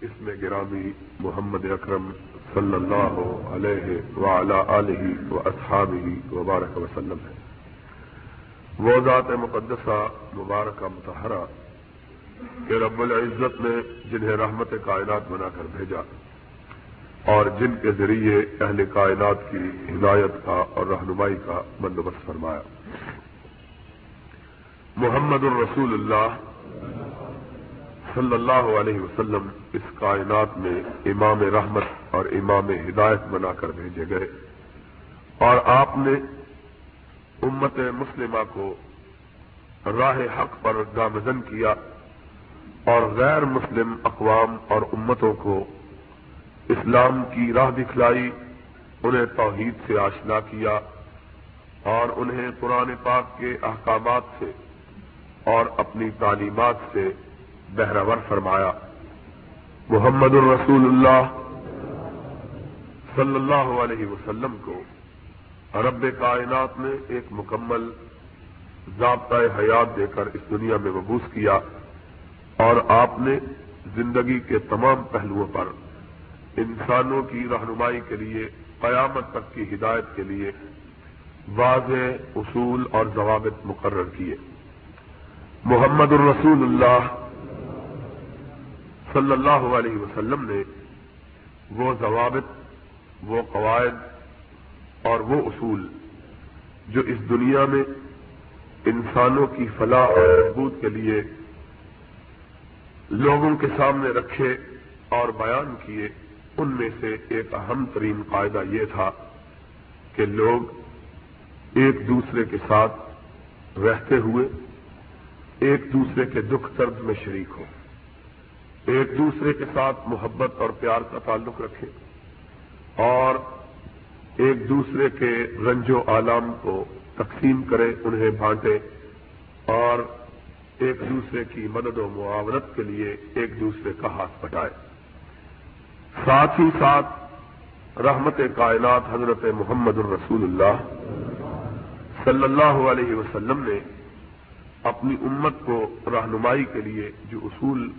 اس میں گرامی محمد اکرم صلی اللہ علیہ وعلی آلہ و اصحابہ وبارک وسلم ہے۔ وہ ذات مقدسہ مبارکہ متحرہ کہ رب العزت نے جنہیں رحمت کائنات بنا کر بھیجا اور جن کے ذریعے اہل کائنات کی ہدایت کا اور رہنمائی کا بندوبست فرمایا۔ محمد الرسول اللہ صلی اللہ علیہ وسلم اس کائنات میں امام رحمت اور امام ہدایت بنا کر بھیجے گئے۔ اور آپ نے امت مسلمہ کو راہ حق پر گامزن کیا اور غیر مسلم اقوام اور امتوں کو اسلام کی راہ دکھلائی، انہیں توحید سے آشنا کیا اور انہیں قرآن پاک کے احکامات سے اور اپنی تعلیمات سے بہرور فرمایا، محمد الرسول اللہ صلی اللہ علیہ وسلم کو رب کائنات نے ایک مکمل ضابطۂ حیات دے کر اس دنیا میں مبوس کیا اور آپ نے زندگی کے تمام پہلوؤں پر انسانوں کی رہنمائی کے لیے، قیامت تک کی ہدایت کے لیے واضح اصول اور ضوابط مقرر کیے۔ محمد الرسول اللہ صلی اللہ علیہ وسلم نے وہ ضوابط، وہ قواعد اور وہ اصول جو اس دنیا میں انسانوں کی فلاح اور مضبوط کے لیے لوگوں کے سامنے رکھے اور بیان کیے، ان میں سے ایک اہم ترین قاعدہ یہ تھا کہ لوگ ایک دوسرے کے ساتھ رہتے ہوئے، ایک دوسرے کے دکھ درد میں شریک ہو ایک دوسرے کے ساتھ محبت اور پیار کا تعلق رکھے اور ایک دوسرے کے رنج و عالم کو تقسیم کرے، انہیں بانٹے اور ایک دوسرے کی مدد و معاونت کے لیے ایک دوسرے کا ہاتھ بٹائے۔ ساتھ ہی ساتھ رحمت کائنات حضرت محمد الرسول اللہ صلی اللہ علیہ وسلم نے اپنی امت کو رہنمائی کے لیے جو اصول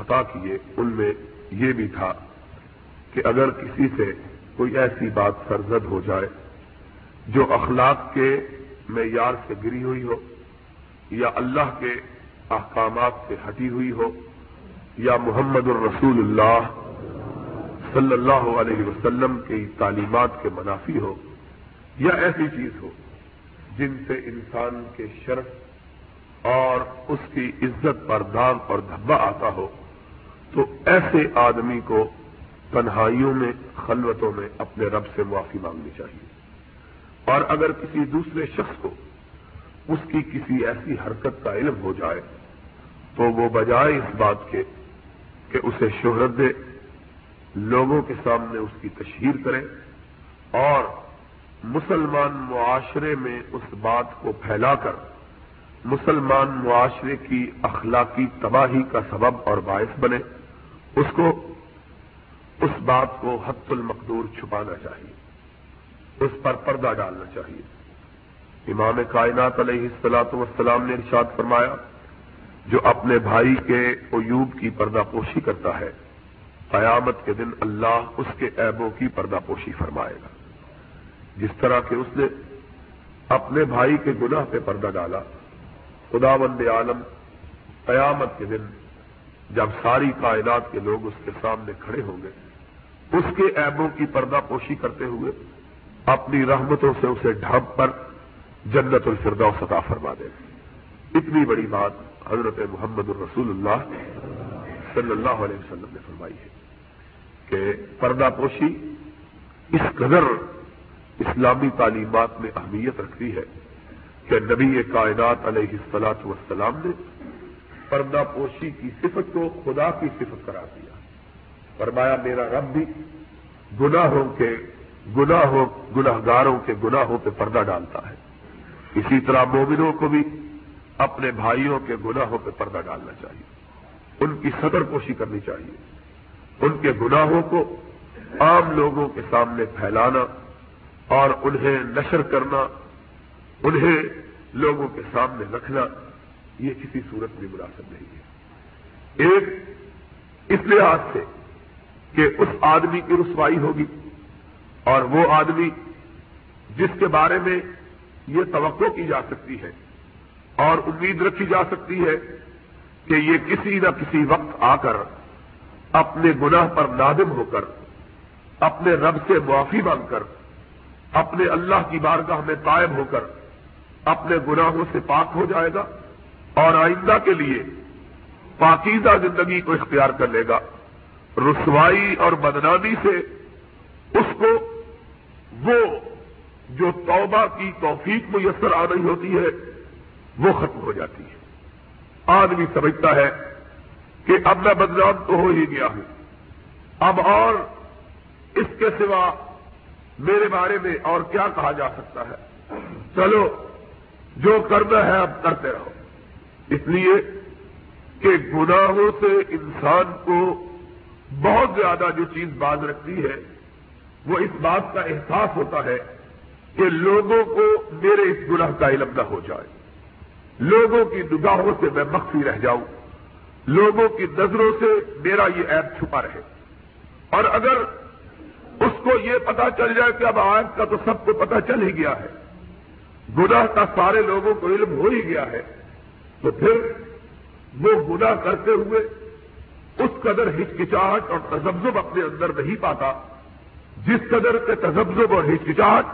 عطا کیے، ان میں یہ بھی تھا کہ اگر کسی سے کوئی ایسی بات سرزد ہو جائے جو اخلاق کے معیار سے گری ہوئی ہو، یا اللہ کے احکامات سے ہٹی ہوئی ہو، یا محمد الرسول اللہ صلی اللہ علیہ وسلم کی تعلیمات کے منافی ہو، یا ایسی چیز ہو جن سے انسان کے شرف اور اس کی عزت پر داغ اور دھبا آتا ہو تو ایسے آدمی کو تنہائیوں میں، خلوتوں میں اپنے رب سے معافی مانگنی چاہیے۔ اور اگر کسی دوسرے شخص کو اس کی کسی ایسی حرکت کا علم ہو جائے، تو وہ بجائے اس بات کے کہ اسے شہرت دے، لوگوں کے سامنے اس کی تشہیر کرے اور مسلمان معاشرے میں اس بات کو پھیلا کر مسلمان معاشرے کی اخلاقی تباہی کا سبب اور باعث بنے۔ اس کو، اس بات کو حت المقدور چھپانا چاہیے، اس پر پردہ ڈالنا چاہیے۔ امام کائنات علیہ السلاط والسلام نے ارشاد فرمایا، جو اپنے بھائی کے عیوب کی پردہ پوشی کرتا ہے، قیامت کے دن اللہ اس کے عیبوں کی پردہ پوشی فرمائے گا۔ جس طرح کہ اس نے اپنے بھائی کے گناہ پہ پردہ ڈالا خدا بند عالم، قیامت کے دن جب ساری کائنات کے لوگ اس کے سامنے کھڑے ہوں گے، اس کے عیبوں کی پردہ پوشی کرتے ہوئے اپنی رحمتوں سے اسے ڈھب پر جنت الفردو سطح فرما دے گا اتنی بڑی بات حضرت محمد الرسول اللہ صلی اللہ علیہ وسلم نے فرمائی ہے کہ پردہ پوشی اس قدر اسلامی تعلیمات میں اہمیت رکھتی ہے کہ نبی کائنات علیہ السلاط والسلام نے پردہ پوشی کی صفت کو خدا کی صفت قرار دیا۔ فرمایا، میرا رب بھی گناہوں کے گناہوں گناہ گاروں کے گناہوں پہ پردہ ڈالتا ہے۔ اسی طرح مومنوں کو بھی اپنے بھائیوں کے گناہوں پہ پردہ ڈالنا چاہیے۔ ان کی صدر پوشی کرنی چاہیے۔ ان کے گناہوں کو عام لوگوں کے سامنے پھیلانا اور انہیں نشر کرنا، انہیں لوگوں کے سامنے رکھنا۔ یہ کسی صورت میں مناسب نہیں ہے۔ ایک اس لحاظ سے کہ اس آدمی کی رسوائی ہوگی اور وہ آدمی جس کے بارے میں یہ توقع کی جا سکتی ہے اور امید رکھی جا سکتی ہے کہ یہ کسی نہ کسی وقت آ کر اپنے گناہ پر نادم ہو کر، اپنے رب سے معافی مانگ کر، اپنے اللہ کی بارگاہ میں قائم ہو کر، اپنے گناہوں سے پاک ہو جائے گا۔ اور آئندہ کے لیے پاکیزہ زندگی کو اختیار کر لے گا۔ رسوائی اور بدنامی سے اس کو وہ جو توبہ کی توفیق میسر آ رہی ہوتی ہے، وہ ختم ہو جاتی ہے۔ آدمی سمجھتا ہے کہ اب میں بدنام تو ہو ہی گیا ہوں اب اور اس کے سوا میرے بارے میں اور کیا کہا جا سکتا ہے؟ چلو، جو کرنا ہے اب کرتے رہو۔ اس لیے کہ گناہوں سے انسان کو بہت زیادہ جو چیز باز رکھتی ہے، وہ اس بات کا احساس ہوتا ہے کہ لوگوں کو میرے اس گناہ کا علم نہ ہو جائے۔ لوگوں کی نگاہوں سے میں مخفی رہ جاؤں۔ لوگوں کی نظروں سے میرا یہ ایپ چھپا رہے۔ اور اگر اس کو یہ پتا چل جائے کہ اب آیت کا تو سب کو پتا چل ہی گیا ہے۔ گناہ کا سارے لوگوں کو علم ہو ہی گیا ہے۔ تو پھر وہ گناہ کرتے ہوئے اس قدر ہچکچاہٹ اور تجبزب اپنے اندر نہیں پاتا جس قدر کے تجبزب اور ہچکچاہٹ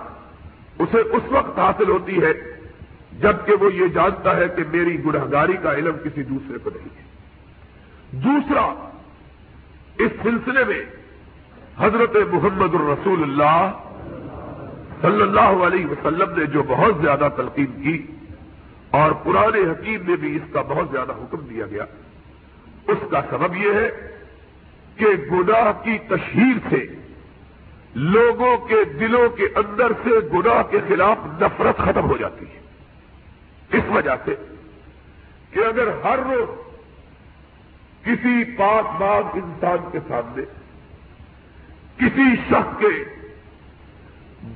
اسے اس وقت حاصل ہوتی ہے جبکہ وہ یہ جانتا ہے کہ میری گناہگاری کا علم کسی دوسرے کو نہیں ہے۔ دوسرا، اس سلسلے میں حضرت محمد الرسول اللہ صلی اللہ علیہ وسلم نے جو بہت زیادہ تلقین کی اور پرانے حکیم میں بھی اس کا بہت زیادہ حکم دیا گیا۔ اس کا سبب یہ ہے کہ گناہ کی تشہیر سے لوگوں کے دلوں کے اندر سے گناہ کے خلاف نفرت ختم ہو جاتی ہے۔ اس وجہ سے کہ اگر ہر روز کسی پاک باغ انسان کے سامنے کسی شخص کے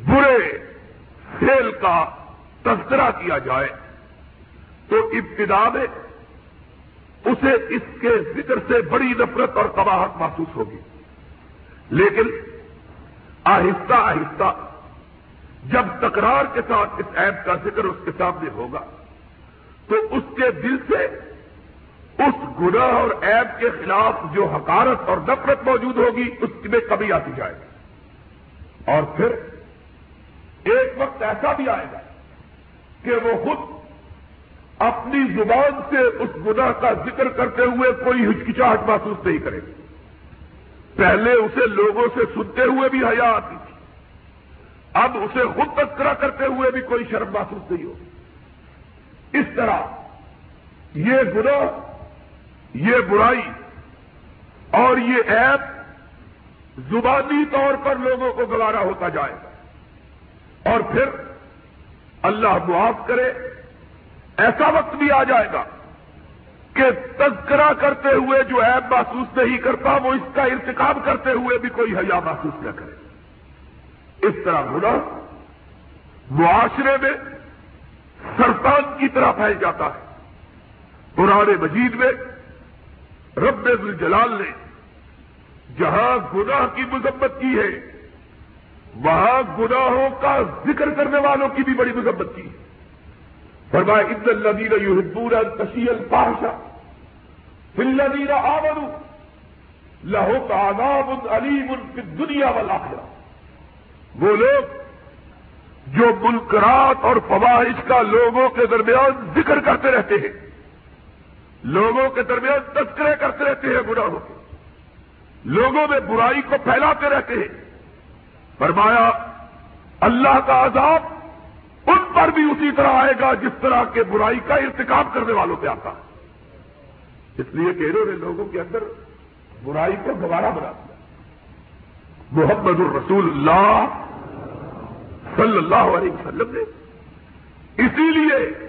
برے کھیل کا تذکرہ کیا جائے تو ابتدا میں اسے اس کے ذکر سے بڑی نفرت اور تباہت محسوس ہوگی۔ لیکن آہستہ آہستہ جب تکرار کے ساتھ اس ایپ کا ذکر اس کے سامنے ہوگا، تو اس کے دل سے اس گناہ اور ایپ کے خلاف جو حکارت اور نفرت موجود ہوگی، اس میں کمی آتی جائے گی۔ اور پھر ایک وقت ایسا بھی آئے گا کہ وہ خود اپنی زبان سے اس گناہ کا ذکر کرتے ہوئے کوئی ہچکچاہٹ محسوس نہیں کرے۔ پہلے اسے لوگوں سے سنتے ہوئے بھی حیا آتی تھی۔ اب اسے خود تذکرہ کرتے ہوئے بھی کوئی شرم محسوس نہیں ہو اس طرح یہ گناہ، یہ برائی اور یہ ایپ زبانی طور پر لوگوں کو گوارا ہوتا جائے گا۔ اور پھر اللہ معاف کرے۔ ایسا وقت بھی آ جائے گا کہ تذکرہ کرتے ہوئے جو ایپ محسوس نہیں کرتا، وہ اس کا ارتکاب کرتے ہوئے بھی کوئی حیا محسوس نہ کرے۔ اس طرح گنا معاشرے میں سرطان کی طرح پھیل جاتا ہے۔ پرانے مجید میں رب الجلال نے جہاں گناہ کی مذمت کی ہے، وہاں گناہوں کا ذکر کرنے والوں کی بھی بڑی مذمت کی ہے۔ فرمایا عبد الدین یوہبور تشیل پاشا فلدین آمن لہو کا آداب علیم دنیا والا وہ لوگ جو منکرات اور فواہش کا لوگوں کے درمیان ذکر کرتے رہتے ہیں، لوگوں کے درمیان تذکرے کرتے رہتے ہیں گناہوں کے، لوگوں میں برائی کو پھیلاتے رہتے ہیں۔ فرمایا، اللہ کا عذاب ان پر بھی اسی طرح آئے گا جس طرح کے برائی کا ارتکاب کرنے والوں پہ آتا ہے۔ اس لیے کہ انہوں نے لوگوں کے اندر برائی کو دوبارہ بنا دیا۔ محمد الرسول اللہ صلی اللہ علیہ وسلم نے اسی لیے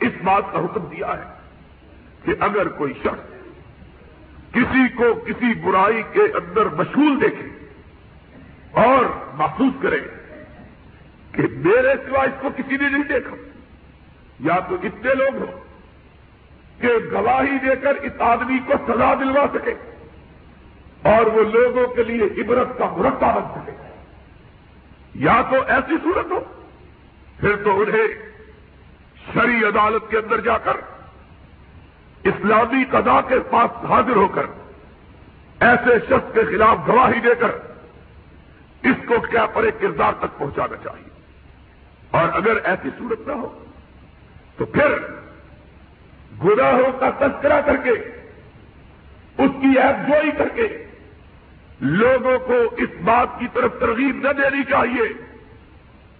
اس بات کا حکم دیا ہے کہ اگر کوئی شخص کسی کو کسی برائی کے اندر مشغول دیکھے اور محسوس کرے کہ میرے سوا اس کو کسی نے نہیں دیکھا۔ یا تو اتنے لوگ ہوں کہ گواہی دے کر اس آدمی کو سزا دلوا سکے اور وہ لوگوں کے لیے عبرت کا مرقع بن سکے۔ یا تو ایسی صورت ہو، پھر تو انہیں شری عدالت کے اندر جا کر اسلامی قضا کے پاس حاضر ہو کر ایسے شخص کے خلاف گواہی دے کر اس کو کیا پرے کردار تک پہنچانا چاہیے۔ اور اگر ایسی صورت نہ ہو، تو پھر گناہوں کا تذکرہ کر کے، اس کی ایپ جوئی کر کے لوگوں کو اس بات کی طرف ترغیب نہ دینی چاہیے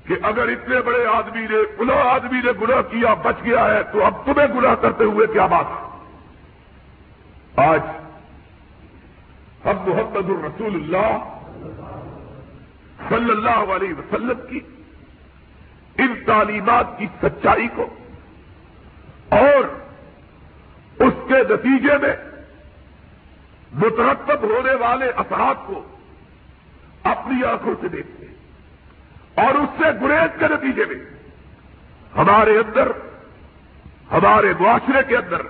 کہ اگر اتنے بڑے آدمی نے، گناہ آدمی نے گناہ کیا، بچ گیا ہے، تو اب تمہیں گناہ کرتے ہوئے کیا بات؟ آج ہم محمد الرسول اللہ صلی اللہ علیہ وسلم کی ان تعلیمات کی سچائی کو اور اس کے نتیجے میں مترتب ہونے والے اثرات کو اپنی آنکھوں سے دیکھتے ہیں اور اس سے گریز کے نتیجے میں ہمارے اندر، ہمارے معاشرے کے اندر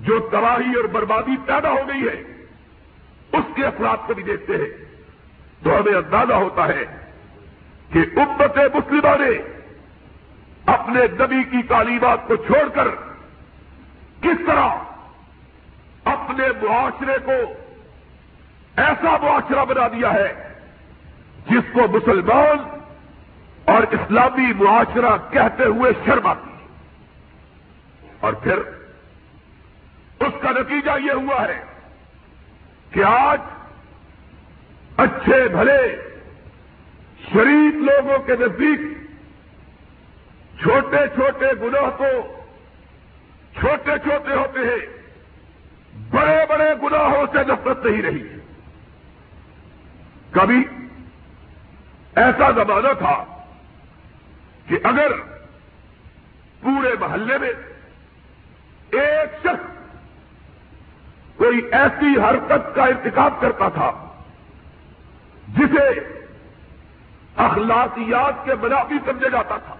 جو تباہی اور بربادی پیدا ہو گئی ہے، اس کے اثرات کو بھی دیکھتے ہیں تو ہمیں اندازہ ہوتا ہے کہ امت مسلمہ نے اپنے نبی کی تعلیمات کو چھوڑ کر کس طرح اپنے معاشرے کو ایسا معاشرہ بنا دیا ہے جس کو مسلمان اور اسلامی معاشرہ کہتے ہوئے شرم آتی اور پھر اس کا نتیجہ یہ ہوا ہے کہ آج اچھے بھلے شریف لوگوں کے نزدیک چھوٹے چھوٹے گناہ کو چھوٹے چھوٹے ہوتے ہیں، بڑے بڑے گناہوں سے نفرت نہیں رہی۔ کبھی ایسا زمانہ تھا کہ اگر پورے محلے میں ایک شخص کوئی ایسی حرکت کا ارتکاب کرتا تھا جسے اخلاقیات کے منافی سمجھا جاتا تھا۔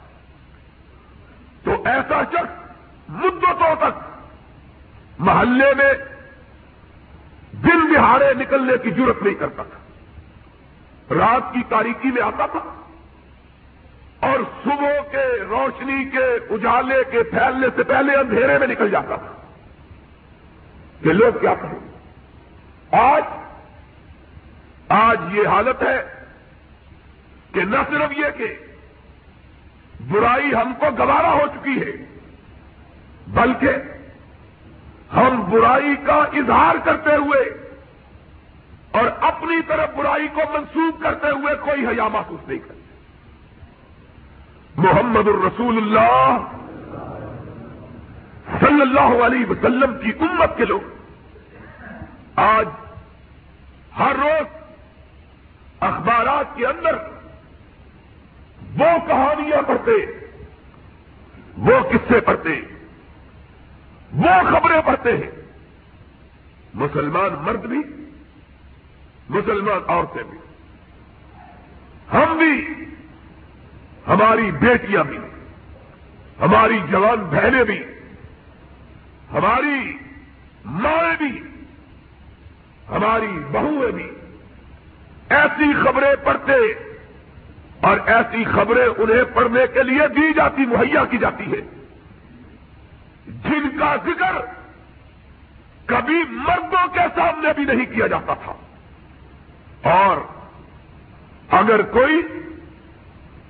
تو ایسا شخص مدتوں تک محلے میں دل دہاڑے نکلنے کی ضرورت نہیں کرتا تھا۔ رات کی تاریکی میں آتا تھا اور صبح کے روشنی کے اجالے کے پھیلنے سے پہلے اندھیرے میں نکل جاتا تھا۔ کہ لوگ کیا کہیں؟ آج آج یہ حالت ہے کہ نہ صرف یہ کہ برائی ہم کو گوارا ہو چکی ہے، بلکہ ہم برائی کا اظہار کرتے ہوئے اور اپنی طرف برائی کو منسوخ کرتے ہوئے کوئی حیا محسوس نہیں کرتے۔ محمد الرسول اللہ صلی اللہ علیہ وسلم کی امت کے لوگ، آج ہر روز اخبارات کے اندر وہ کہانیاں پڑھتے، وہ قصے پڑھتے، وہ خبریں پڑھتے ہیں۔ مسلمان مرد بھی، مسلمان عورتیں بھی۔ ہم بھی، ہماری بیٹیاں بھی، ہماری جوان بہنیں بھی، ہماری مائیں بھی، ہماری بہویں بھی۔ ایسی خبریں پڑھتے اور ایسی خبریں انہیں پڑھنے کے لیے دی جاتی، مہیا کی جاتی ہے جن کا ذکر کبھی مردوں کے سامنے بھی نہیں کیا جاتا تھا۔ اور اگر کوئی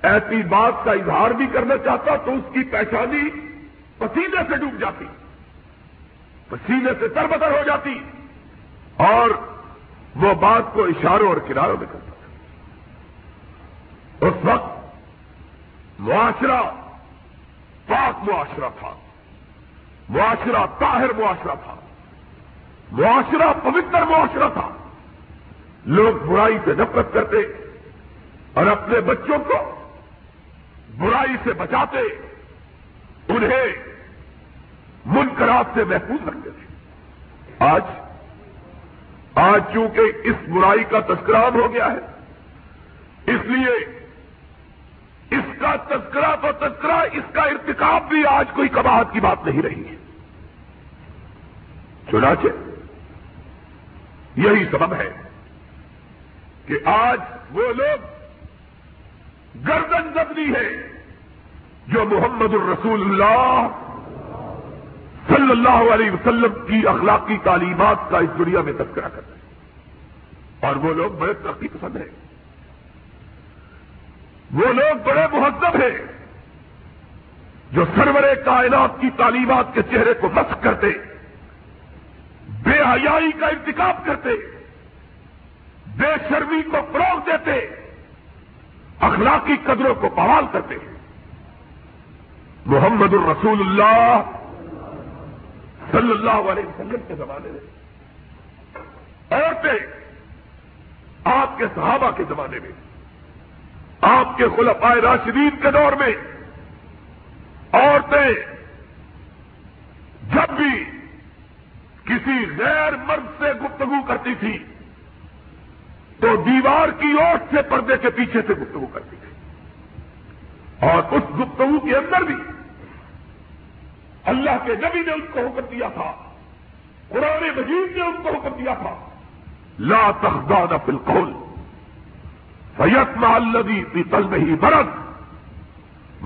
ایسی بات کا اظہار بھی کرنا چاہتا تو اس کی پہچانی پسینے سے ڈوب جاتی، پسینے سے تربتر ہو جاتی اور وہ بات کو اشاروں اور کناروں میں کرتا۔ اس وقت معاشرہ پاک معاشرہ تھا۔ معاشرہ طاہر معاشرہ تھا۔ معاشرہ پوتر معاشرہ تھا۔ لوگ برائی سے نفرت کرتے اور اپنے بچوں کو برائی سے بچاتے، انہیں منکرات سے محفوظ رکھتے تھے۔ آج آج چونکہ اس برائی کا تذکرام ہو گیا ہے، اس لیے اس کا تذکرہ تو تذکرہ، اس کا ارتکاب بھی آج کوئی کباہت کی بات نہیں رہی ہے۔ چنانچہ، یہی سبب ہے کہ آج وہ لوگ گردن زبنی ہے جو محمد الرسول اللہ صلی اللہ علیہ وسلم کی اخلاقی تعلیمات کا اس دنیا میں تذکرہ کرتے ہیں۔ اور وہ لوگ بڑے ترقی پسند ہیں۔ وہ لوگ بڑے مہذب ہیں جو سرور کائنات کی تعلیمات کے چہرے کو مسق کرتے، بے حیائی کا انتخاب کرتے، بے شرمی کو فروغ دیتے، اخلاقی قدروں کو بحال کرتے۔ ہیں محمد الرسول اللہ صلی اللہ علیہ وسلم کے زمانے میں، عورتیں آپ کے صحابہ کے زمانے میں آپ کے خلفائے راشدین کے دور میں عورتیں جب بھی کسی غیر مرد سے گفتگو کرتی تھی تو دیوار کی اوٹ سے پردے کے پیچھے سے گفتگو کرتی تھی اور اس گفتگو کے اندر بھی اللہ کے نبی نے ان کو حکم دیا تھا، قرآن مجید نے ان کو حکم دیا تھا، لا تخدان بالقول سید محلدی فی قلب ہی برد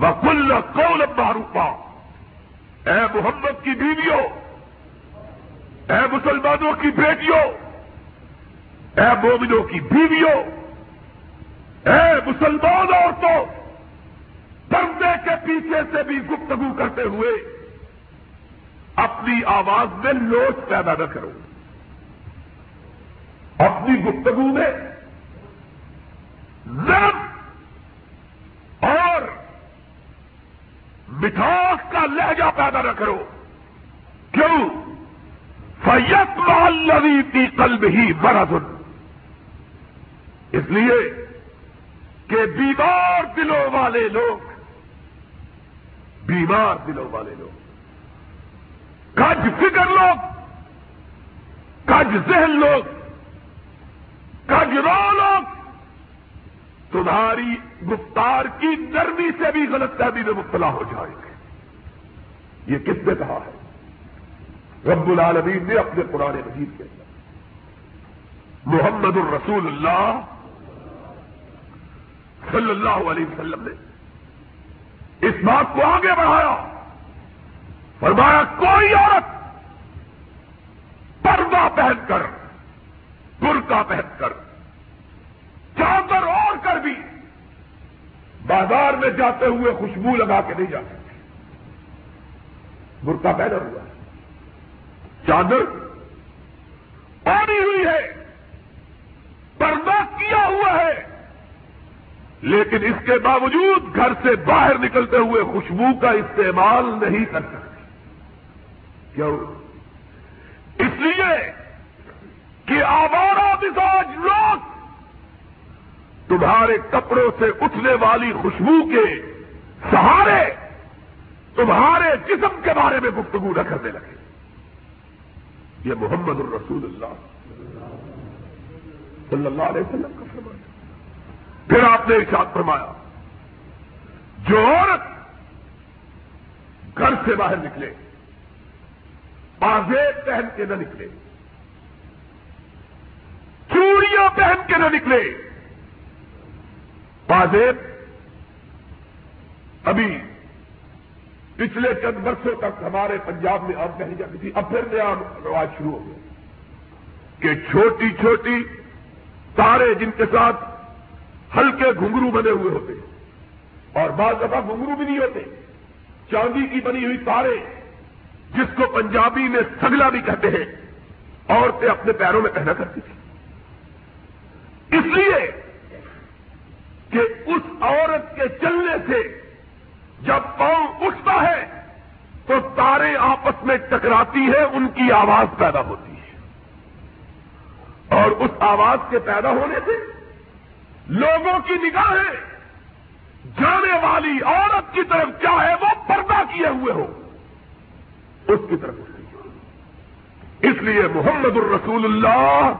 و کل قول معروفا۔ اے محمد کی بیویوں، اے مسلمانوں کی بیٹیوں، اے مومنوں کی بیویوں، اے مسلمان عورتوں، پردے کے پیچھے سے بھی گفتگو کرتے ہوئے اپنی آواز میں لوٹ پیدا نہ کرو۔ اپنی گفتگو میں نرم اور مٹھاس کا لہجہ پیدا نہ کرو۔ کیوں؟ فیت محلوی کی قلب ہی برد۔ اس لیے کہ بیمار دلوں والے لوگ، بیمار دلوں والے لوگ۔ کج فکر لوگ، کج ذہن لوگ، کج رو لوگ تمہاری گفتار کی نرمی سے بھی غلط فہمی میں مبتلا ہو جائیں گے یہ کس نے کہا ہے؟ رب العالمین نے اپنے پرانے مجید کے اندر۔ محمد الرسول اللہ صلی اللہ علیہ وسلم نے اس بات کو آگے بڑھایا۔ فرمایا، کوئی عورت پردہ پہن کر، برقع پہن کر کر بھی بازار میں جاتے ہوئے خوشبو لگا کے نہیں جا سکتے برقع پہنا ہوا۔ ہے چادر پانی ہوئی ہے، پردہ کیا ہوا ہے۔ لیکن اس کے باوجود گھر سے باہر نکلتے ہوئے خوشبو کا استعمال نہیں کر سکتے۔ کیوں؟ اس لیے کہ آوارہ مزاج لوگ تمہارے کپڑوں سے اٹھنے والی خوشبو کے سہارے تمہارے جسم کے بارے میں گفتگو نہ کرنے لگے۔ یہ محمد الرسول اللہ۔ صلی اللہ علیہ وسلم کا فرمایا پھر آپ نے ارشاد فرمایا، جو عورت گھر سے باہر نکلے پازیب پہن کے نہ نکلے، چوڑیاں پہن کے نہ نکلے پازیب ابھی پچھلے چند برسوں تک ہمارے پنجاب میں اب کہی جاتی تھی، اب پھر نیا رواج شروع ہو گیا۔ کہ چھوٹی چھوٹی تارے جن کے ساتھ ہلکے گھنگرو بنے ہوئے ہوتے اور بعض دفعہ گھنگرو بھی نہیں ہوتے، چاندی کی بنی ہوئی تارے جس کو پنجابی میں سگلا بھی کہتے ہیں، عورتیں اپنے پیروں میں پہنا کرتی تھی اس لیے کہ اس عورت کے چلنے سے جب پاؤں اٹھتا ہے تو تارے آپس میں ٹکراتی ہے، ان کی آواز پیدا ہوتی ہے۔ اور اس آواز کے پیدا ہونے سے لوگوں کی نگاہیں، جانے والی عورت کی طرف چاہے وہ پردہ کیے ہوئے ہو، اس کی طرف اٹھتی اس لیے محمد الرسول اللہ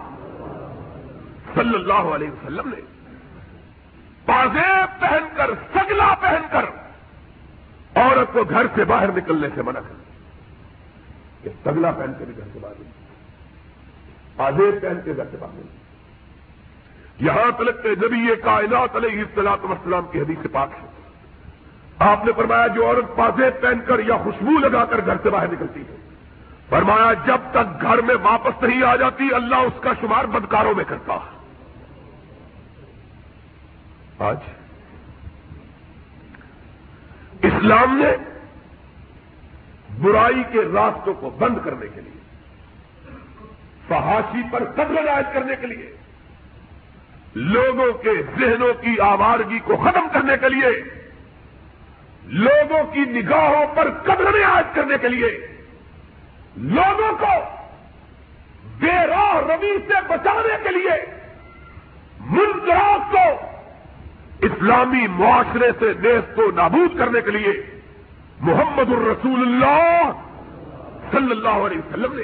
صلی اللہ علیہ وسلم نے پازیب پہن کر سگلا پہن کر، عورت کو گھر سے باہر نکلنے سے منع کر کہ سگلا پہن کے بھی گھر سے باہر آزیب پہن کے گھر سے باہر یہاں تلک کے نبی یہ کائنات علیہ السلاط وسلام کی حدیث سے پاک ہے۔ آپ نے فرمایا جو عورت پازیب پہن کر یا خوشبو لگا کر گھر سے باہر نکلتی ہے، فرمایا جب تک گھر میں واپس نہیں آ جاتی، اللہ اس کا شمار بدکاروں میں کرتا ہے۔ آج اسلام نے برائی کے راستوں کو بند کرنے کے لیے، فحاشی پر قدر عائد کرنے کے لیے، لوگوں کے ذہنوں کی آوارگی کو ختم کرنے کے لیے، لوگوں کی نگاہوں پر قدر عائد کرنے کے لیے، لوگوں کو بے راہ روی سے بچانے کے لیے منظرات کو اسلامی معاشرے سے دیش کو نابود کرنے کے لیے محمد الرسول اللہ صلی اللہ علیہ وسلم نے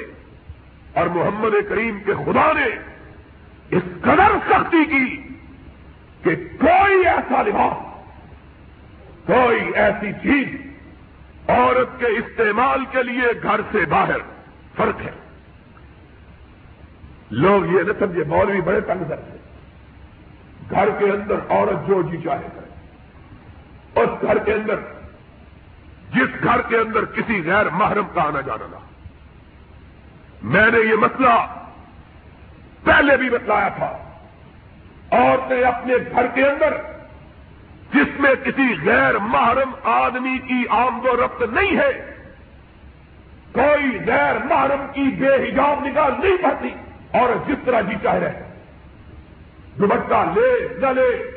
اور محمد کریم کے خدا نے اس قدر سختی کی کہ کوئی ایسا لباس، کوئی ایسی چیز عورت کے استعمال کے لیے گھر سے باہر فرق ہے۔ لوگ یہ نہ سمجھے، مولوی بڑے تنگ در ہے گھر کے اندر عورت جو جی چاہے کرے اس گھر کے اندر، جس گھر کے اندر کسی غیر محرم کا آنا جانا نہ میں نے یہ مسئلہ پہلے بھی بتلایا تھا۔ عورتیں اپنے گھر کے اندر، جس میں کسی غیر محرم آدمی کی آمد و رفت نہیں ہے، کوئی غیر محرم کی بے حجاب نکال نہیں پڑتی۔ اور جس طرح جی چاہ رہے۔ دوپٹہ لے، نہ لے۔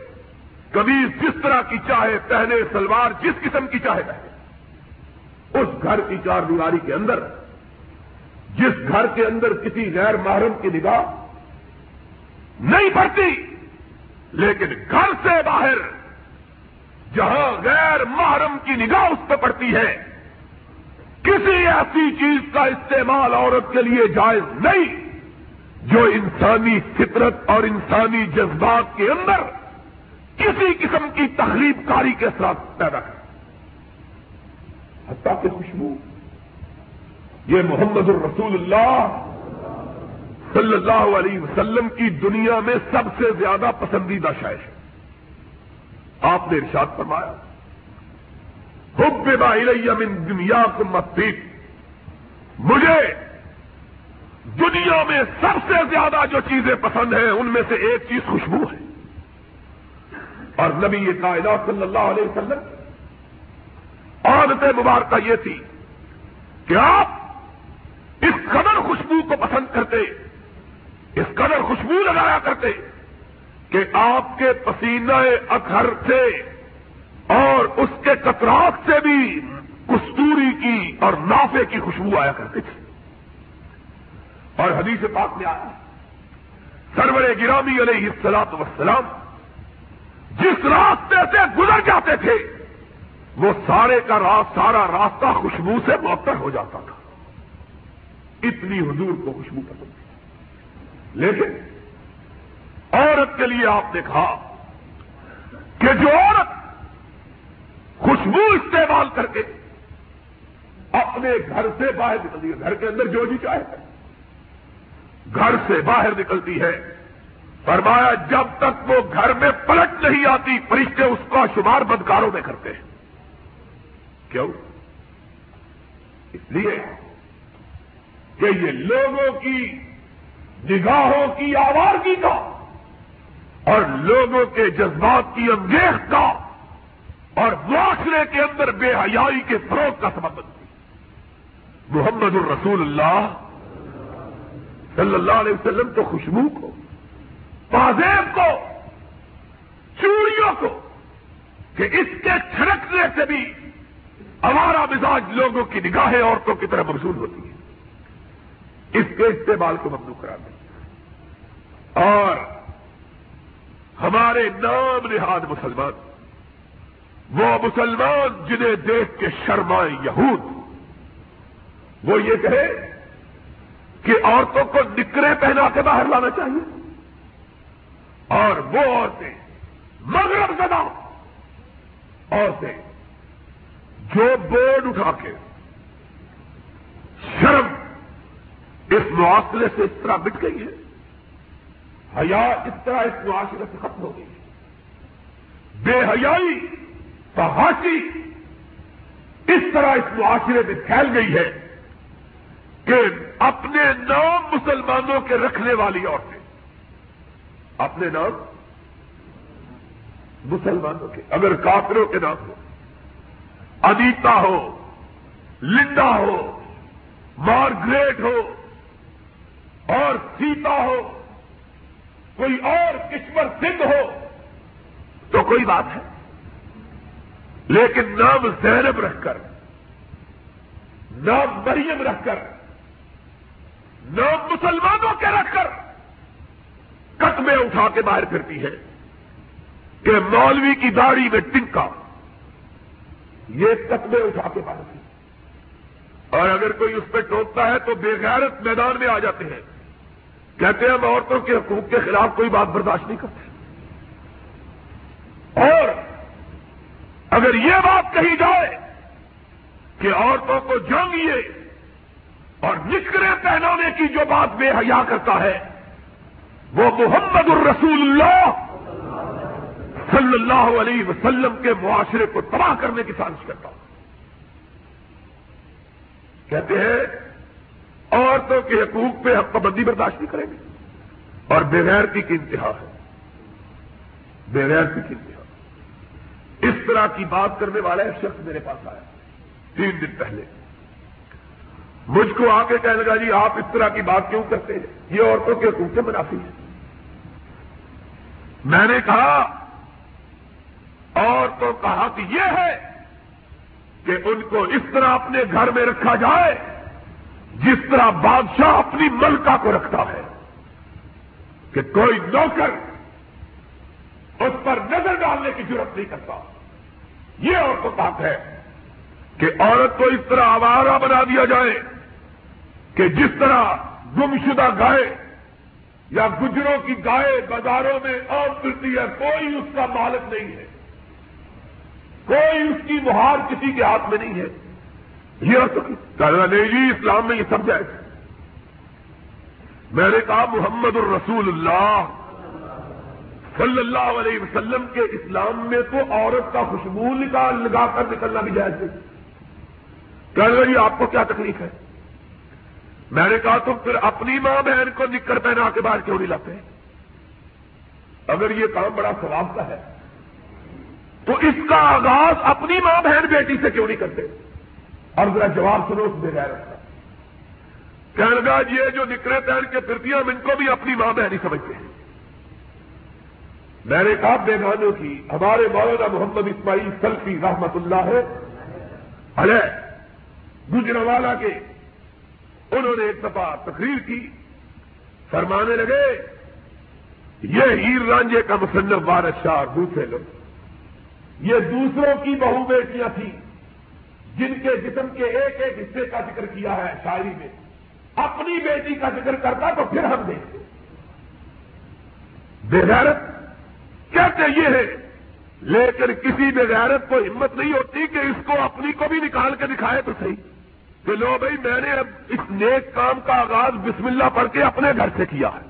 کبھی جس طرح کی چاہے، پہنے سلوار جس قسم کی چاہے پہنے۔ اس گھر کی چار دیواری کے اندر، جس گھر کے اندر کسی غیر محرم کی نگاہ نہیں پڑتی، لیکن گھر سے باہر، جہاں غیر محرم کی نگاہ اس پہ پڑتی ہے، کسی ایسی چیز کا استعمال عورت کے لیے جائز نہیں۔ جو انسانی فطرت اور انسانی جذبات کے اندر کسی قسم کی تخلیق کاری کے ساتھ پیدا کر حتیٰ کہ خوشبو، یہ محمد الرسول اللہ صلی اللہ علیہ وسلم کی دنیا میں سب سے زیادہ پسندیدہ شاعر ہے۔ آپ نے ارشاد فرمایا حب باہر من دنیا کو مت مجھے دنیا میں سب سے زیادہ جو چیزیں پسند ہیں، ان میں سے ایک چیز خوشبو ہے۔ اور نبی یہ کائنات صلی اللہ علیہ وسلم، عادت مبارکہ یہ تھی کہ آپ اس قدر خوشبو کو پسند کرتے، اس قدر خوشبو لگایا کرتے کہ آپ کے پسینہ اکھر سے اور اس کے کتراک سے بھی کستوری کی اور نافے کی خوشبو آیا کرتی تھی۔ اور حدیث پاک میں آیا سرور گرامی علیہ السلاط وسلام جس راستے سے گزر جاتے تھے وہ سارے کا راست سارا راستہ خوشبو سے معطر ہو جاتا تھا۔ اتنی حضور کو خوشبو پسند تھی۔ لیکن عورت کے لیے آپ نے کہا کہ جو عورت خوشبو استعمال کر کے اپنے گھر سے باہر نکلتی ہے گھر کے اندر جو جی چاہے۔ گھر سے باہر نکلتی ہے۔ فرمایا، جب تک وہ گھر میں پلٹ نہیں آتی، فرشتے اس کا شمار بدکاروں میں کرتے ہیں۔ کیوں؟ اس لیے کہ یہ لوگوں کی نگاہوں کی آوارگی کا اور لوگوں کے جذبات کی انگیخ کا اور معاشرے کے اندر بے حیائی کے فروغ کا سبب بنتی۔ محمد الرسول اللہ صلی اللہ علیہ وسلم تو خوشبو کو پازیب کو چوڑیوں کو، کہ اس کے چھڑکنے سے بھی ہمارا مزاج لوگوں کی نگاہیں عورتوں کی طرح مقصول ہوتی ہے اس کے استعمال کو ممنوع کرا دیں اور ہمارے نام نہاد مسلمان، وہ مسلمان جنہیں دیکھ کے شرمائے یہود، وہ یہ کہے کہ عورتوں کو نکرے پہنا کے باہر لانا چاہیے۔ اور وہ عورتیں مغرب زدہ عورتیں جو بورڈ اٹھا کے شرم اس معاشرے سے اس طرح مٹ گئی ہے حیا اس طرح اس معاشرے سے ختم ہو گئی ہے بے حیائی، فحاشی اس طرح اس معاشرے میں پھیل گئی ہے۔ کہ اپنے نام مسلمانوں کے رکھنے والی عورتیں۔ اپنے نام مسلمانوں کے، اگر کافروں کے نام ہو انیتا ہو، لنڈا ہو، مارگریٹ ہو، اور سیتا ہو، کوئی اور کشور سندھ ہو، تو کوئی بات ہے۔ لیکن نام زینب رکھ کر، نام مریم رکھ کر نام مسلمانوں کے رکھ کر قدمے اٹھا کے باہر پھرتی ہے کہ مولوی کی داڑھی میں ٹنکا، یہ قدمے اٹھا کے باہر پھرتی اور اگر کوئی اس پہ ٹوکتا ہے تو بے غیرت میدان میں آ جاتے ہیں۔ کہتے ہیں ہم عورتوں کے حقوق کے خلاف کوئی بات برداشت نہیں کرتے۔ اور اگر یہ بات کہی جائے کہ عورتوں کو جانگیے اور نکرے پہنانے کی جو بات بے حیا کرتا ہے، وہ محمد الرسول اللہ صلی اللہ علیہ وسلم کے معاشرے کو تباہ کرنے کی سازش کرتا ہوں۔ کہتے ہیں، عورتوں کے حقوق پہ حق پابندی برداشت نہیں کریں گے۔ اور بغیر کی انتہا ہے۔ بغیر کی انتہا۔ اس طرح کی بات کرنے والا ایک شخص میرے پاس آیا تین دن پہلے۔ مجھ کو آ کے کہنے لگا جی آپ اس طرح کی بات کیوں کرتے ہیں؟ یہ عورتوں کے حقوق سے منافی ہے میں نے کہا عورتوں کا حق یہ ہے کہ ان کو اس طرح اپنے گھر میں رکھا جائے جس طرح بادشاہ اپنی ملکہ کو رکھتا ہے، کہ کوئی نوکر اس پر نظر ڈالنے کی ضرورت نہیں کرتا۔ یہ عورتوں کا حق ہے کہ عورت کو اس طرح آوارہ بنا دیا جائے۔ کہ جس طرح گمشدہ گائے یا گجروں کی گائے بازاروں میں اور پھرتی ہے، کوئی اس کا مالک نہیں ہے۔ کوئی اس کی مہار کسی کے ہاتھ میں نہیں ہے۔ یہ نہیں جی اسلام میں یہ سب جائے میں نے کہا، محمد الرسول اللہ صلی اللہ علیہ وسلم کے اسلام میں تو عورت کا خوشبو نکال لگا کر نکلنا بھی جائز نہیں کہنے جی آپ کو کیا تکلیف ہے؟ میں نے کہا تم پھر اپنی ماں بہن کو نکر پہنا کے بعد کیوں نہیں لاتے؟ اگر یہ کام بڑا ثواب کا ہے، تو اس کا آغاز اپنی ماں بہن بیٹی سے کیوں نہیں کرتے؟ اور ذرا جواب سنو اس میں غیر رکھتا کہنے گا یہ جو نکرے پہن کے پھرتی ہم ان کو بھی اپنی ماں بہن ہی سمجھتے ہیں۔ میں نے کہا بیگانوں کی، ہمارے مولانا محمد اسماعیل سلفی رحمت اللہ ہے علیہ، گجروالا کے انہوں نے ایک دفعہ تقریر کی، فرمانے لگے، یہ ہیر رانجے کا مصنف وارث شاہ دوسرے لوگ۔ یہ دوسروں کی بہو بیٹیاں تھیں، جن کے جسم کے ایک ایک حصے کا ذکر کیا ہے شاعری میں۔ اپنی بیٹی کا ذکر کرتا تو پھر ہم دیکھتے۔ بغیرت کہتے یہ ہے لیکن کسی بغیرت کو ہمت نہیں ہوتی کہ اس کو اپنی کو بھی نکال کے دکھائے تو صحیح۔ کہ لو بھائی میں نے اب اس نیک کام کا آغاز بسم اللہ پڑھ کے اپنے گھر سے کیا ہے۔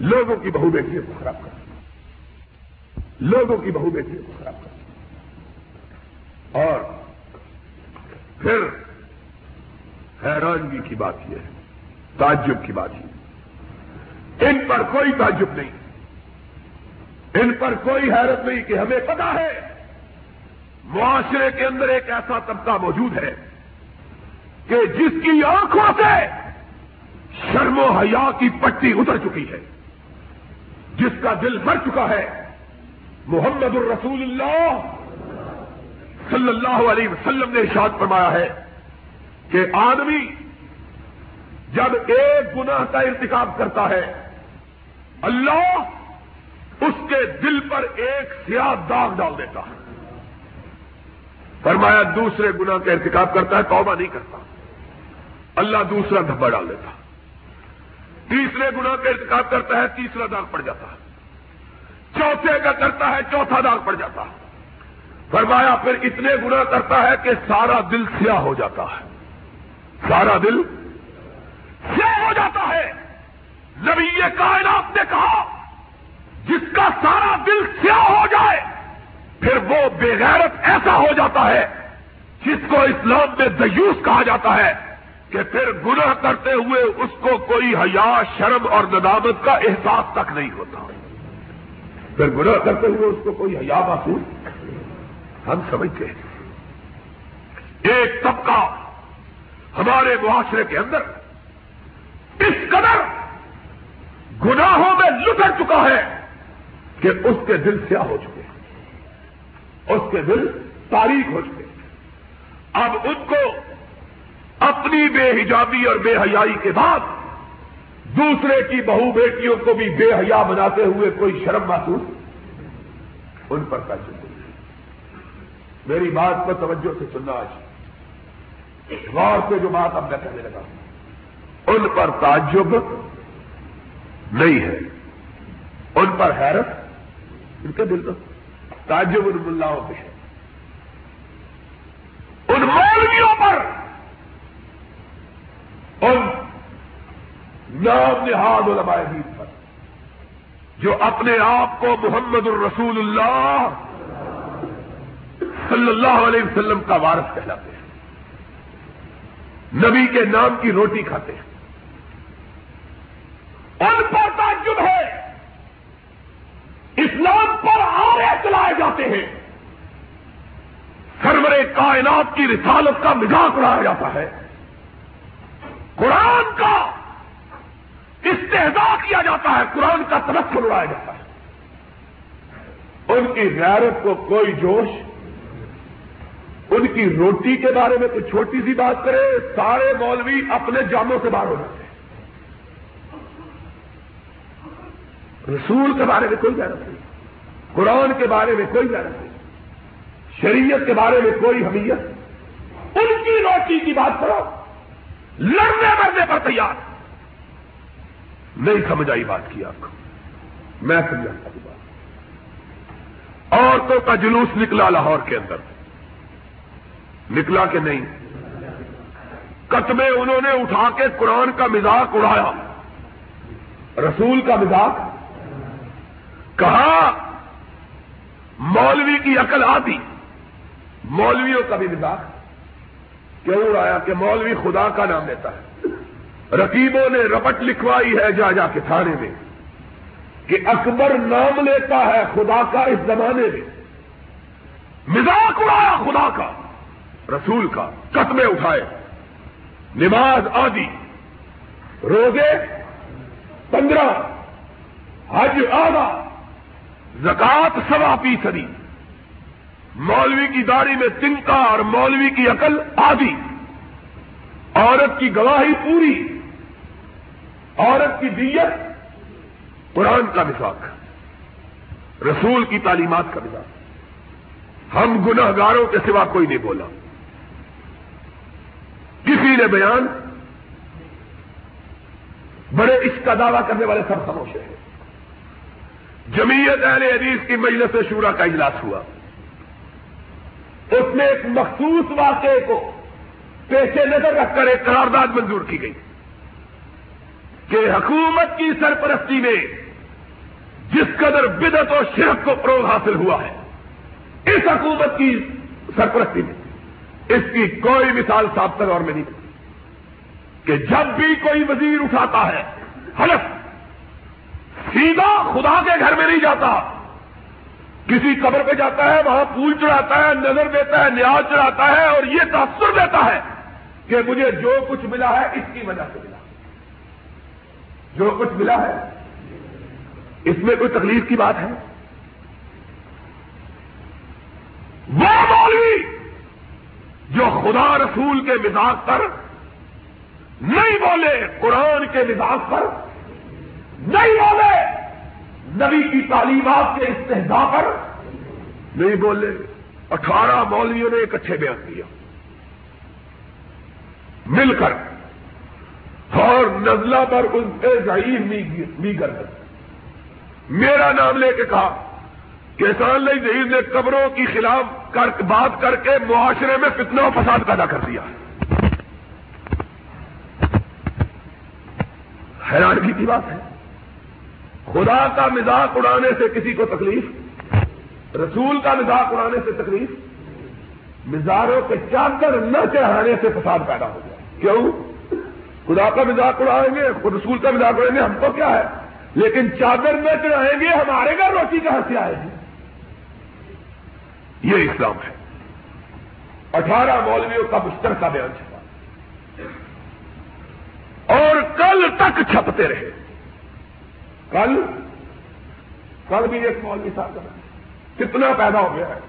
لوگوں کی بہو بیٹیوں کو خراب کر لوگوں کی بہو بیٹیوں کو خراب کر اور پھر حیرانگی کی بات یہ ہے، تعجب کی بات یہ ان پر کوئی تعجب نہیں۔ ان پر کوئی حیرت نہیں کہ ہمیں پتا ہے، معاشرے کے اندر ایک ایسا طبقہ موجود ہے کہ جس کی آنکھوں سے شرم و حیا کی پٹی اتر چکی ہے، جس کا دل مر چکا ہے، محمد الرسول اللہ صلی اللہ علیہ وسلم نے ارشاد فرمایا ہے کہ آدمی جب ایک گناہ کا ارتکاب کرتا ہے، اللہ اس کے دل پر ایک سیاہ داغ ڈال دیتا ہے۔ فرمایا، دوسرے گناہ کا ارتکاب کرتا ہے، توبہ نہیں کرتا۔ اللہ دوسرا دھبا ڈال دیتا۔ تیسرے گنا کا ارتکاب کرتا ہے، تیسرا داغ پڑ جاتا۔ ہے چوتھے کا کرتا ہے، چوتھا داغ پڑ جاتا۔ ہے فرمایا، پھر اتنے گنا کرتا ہے کہ سارا دل سیاہ ہو جاتا ہے۔ سارا دل سیاہ ہو جاتا ہے۔ نبی کائنات نے کہا، جس کا سارا دل سیاہ ہو جائے، پھر وہ بےغیرت ایسا ہو جاتا ہے جس کو اسلام میں دیوس کہا جاتا ہے۔ کہ پھر گناہ کرتے ہوئے اس کو کوئی حیا، شرم اور ندامت کا احساس تک نہیں ہوتا۔ پھر گناہ کرتے ہوئے اس کو کوئی حیا محسوس؟ ہم سمجھتے ہیں۔ ایک طبقہ ہمارے معاشرے کے اندر اس قدر گناہوں میں لٹر چکا ہے کہ اس کے دل سیاہ ہو چکے اس کے دل تاریخ ہو چکے اب ان کو اپنی بے حجابی اور بے حیائی کے بعد دوسرے کی بہو بیٹیوں کو بھی بے حیا بناتے ہوئے کوئی شرم محسوس ان پر پیسے میری بات پر توجہ سے سننا آج۔ غور سے جو بات اب میں کہنے لگا۔ ان پر تعجب نہیں ہے۔ ان پر حیرت ان کے دل تو تعجب ان ملاؤں پہ ہے ان مولویوں پر ان نام نہاد علماء دین پر، جو اپنے آپ کو محمد الرسول اللہ صلی اللہ علیہ وسلم کا وارث کہلاتے ہیں۔ نبی کے نام کی روٹی کھاتے ہیں۔ ان پر تعجب ہے۔ اسلام پر آرے چلائے جاتے ہیں۔ سرور کائنات کی رسالت کا مزاق اڑایا جاتا ہے۔ قرآن کا استحدا کیا جاتا ہے، قرآن کا تنفر اڑایا جاتا ہے۔ ان کی غیرت کو کوئی جوش، ان کی روٹی کے بارے میں کوئی چھوٹی سی بات کرے، سارے مولوی اپنے جاموں سے باہر ہو جاتے ہیں۔ رسول کے بارے میں کوئی غیرت نہیں۔ قرآن کے بارے میں کوئی غیرت نہیں۔ شریعت کے بارے میں کوئی حمیت۔ ان کی روٹی کی بات کرو۔ لڑنے مرنے پر تیار۔ نہیں سمجھ آئی بات کی آپ کو۔ میں سمجھا بات۔ عورتوں کا جلوس نکلا لاہور کے اندر۔ نکلا کہ نہیں؟ کتبے انہوں نے اٹھا کے قرآن کا مزاق اڑایا۔ رسول کا مزاق کہا، مولوی کی عقل آتی۔ مولویوں کا بھی مزاق کیوں اڑایا کہ مولوی خدا کا نام لیتا ہے۔ رقیبوں نے رپٹ لکھوائی ہے جا جا کے تھانے میں کہ اکبر نام لیتا ہے خدا کا اس زمانے میں۔ مزاق اڑایا خدا کا، رسول کا قتمے اٹھائے۔ نماز آدھی، روزے پندرہ، حج آدھا زکات سوا فیصدی۔ مولوی کی داڑھی میں تنکا اور مولوی کی عقل آدھی۔ عورت کی گواہی پوری۔ عورت کی دیت قرآن کا مساق رسول کی تعلیمات کا مساق ہم گناہ گاروں کے سوا کوئی نہیں بولا۔ کسی نے بیان بڑے اس کا دعویٰ کرنے والے سب خاموش ہیں۔ جمیت اہل حدیث کی مجلس شورا کا اجلاس ہوا۔ اس میں ایک مخصوص واقعے کو پیش نظر رکھ کر ایک قرارداد منظور کی گئی کہ حکومت کی سرپرستی میں جس قدر بدت و شرک کو فروغ حاصل ہوا ہے، اس حکومت کی سرپرستی میں، اس کی کوئی مثال صاف اور میں نہیں کہ جب بھی کوئی وزیر اٹھاتا ہے، حلف، سیدھا خدا کے گھر میں نہیں جاتا کسی قبر پہ جاتا ہے، وہاں پھول چڑھاتا ہے، نظر دیتا ہے، نیاز چڑھاتا ہے اور یہ تاثر دیتا ہے کہ مجھے جو کچھ ملا ہے، اس کی وجہ سے ملا۔ جو کچھ ملا ہے، اس میں کوئی تکلیف کی بات ہے؟ وہ مولوی جو خدا رسول کے مزاج پر نہیں بولے، قرآن کے مزاج پر نہیں بولے۔ نبی کی تعلیمات کے استحدا پر نہیں بولے، اٹھارہ مولویوں نے اکٹھے بیان کیا۔ مل کر، اور نزلہ پر ان سے ضعیف بھی کر میرا نام لے کے کہا کہ سان لئی ظہیر نے قبروں کی خلاف کر بات کر کے معاشرے میں فتنہ و فساد پیدا کر دیا۔ حیرانگی کی بات ہے۔ خدا کا مزاق اڑانے سے کسی کو تکلیف؟ رسول کا مزاق اڑانے سے تکلیف؟ مزاروں کے چادر نہ چڑھانے سے فساد پیدا ہو جائے کیوں؟ خدا کا مزاق اڑائیں گے رسول کا مزاق اڑائیں گے، ہم کو کیا ہے لیکن چادر نہ چڑھائیں گے، ہمارے گھر روٹی کہاں سے آئے گی؟ یہ اسلام ہے۔ اٹھارہ مولویوں کا مشترکہ بیان چھپا۔ اور کل تک چھپتے رہے۔ کل کل بھی ایک مولوی صاحب کتنا پیدا ہو گیا ہے۔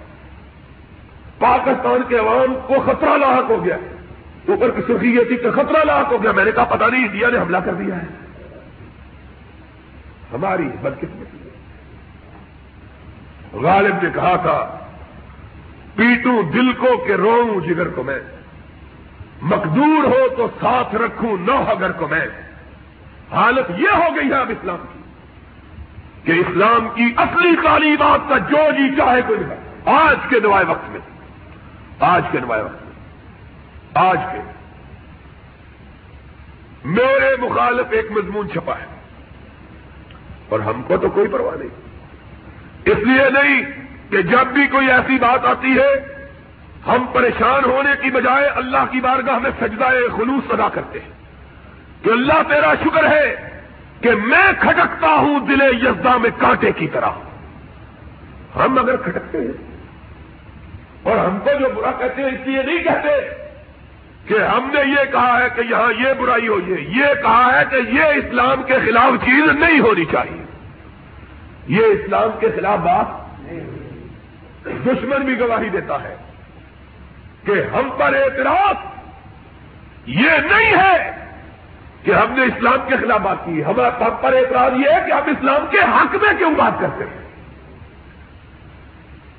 پاکستان کے عوام کو خطرہ لاحق ہو گیا اوپر کی سرخی یہ تھی کہ خطرہ لاحق ہو گیا۔ میں نے کہا پتا نہیں، انڈیا نے حملہ کر دیا ہے۔ ہماری بدقسمتی غالب نے کہا تھا پیٹوں دل کو کہ رو جگر کو میں۔ مقدور ہو تو ساتھ رکھوں نو اگر کو میں۔ حالت یہ ہو گئی ہے اب اسلام کی۔ کہ اسلام کی اصلی تعلیمات کا جو جی چاہے کوئی نہیں آج کے نوائے وقت میں۔ آج کے نمایاں وقت میں۔ آج کے۔ میرے مخالف ایک مضمون چھپا ہے۔ اور ہم کو تو کوئی پرواہ نہیں۔ اس لیے نہیں کہ جب بھی کوئی ایسی بات آتی ہے، ہم پریشان ہونے کی بجائے اللہ کی بارگاہ میں سجدائے خلوص ادا کرتے ہیں کہ اللہ تیرا شکر ہے کہ میں کھٹکتا ہوں دل یزدا میں کانٹے کی طرح۔ ہم اگر کھٹکتے ہیں، اور ہم کو جو برا کہتے ہیں، اس لیے نہیں کہتے کہ ہم نے یہ کہا ہے کہ یہاں یہ برائی ہو ہے، یہ کہا ہے کہ یہ اسلام کے خلاف چیز نہیں ہونی چاہیے۔ یہ اسلام کے خلاف بات دشمن بھی گواہی دیتا ہے کہ ہم پر اعتراض یہ نہیں ہے کہ ہم نے اسلام کے خلاف بات کی۔ ہمارا ہم پر اعتراض یہ ہے کہ ہم اسلام کے حق میں کیوں بات کرتے ہیں؟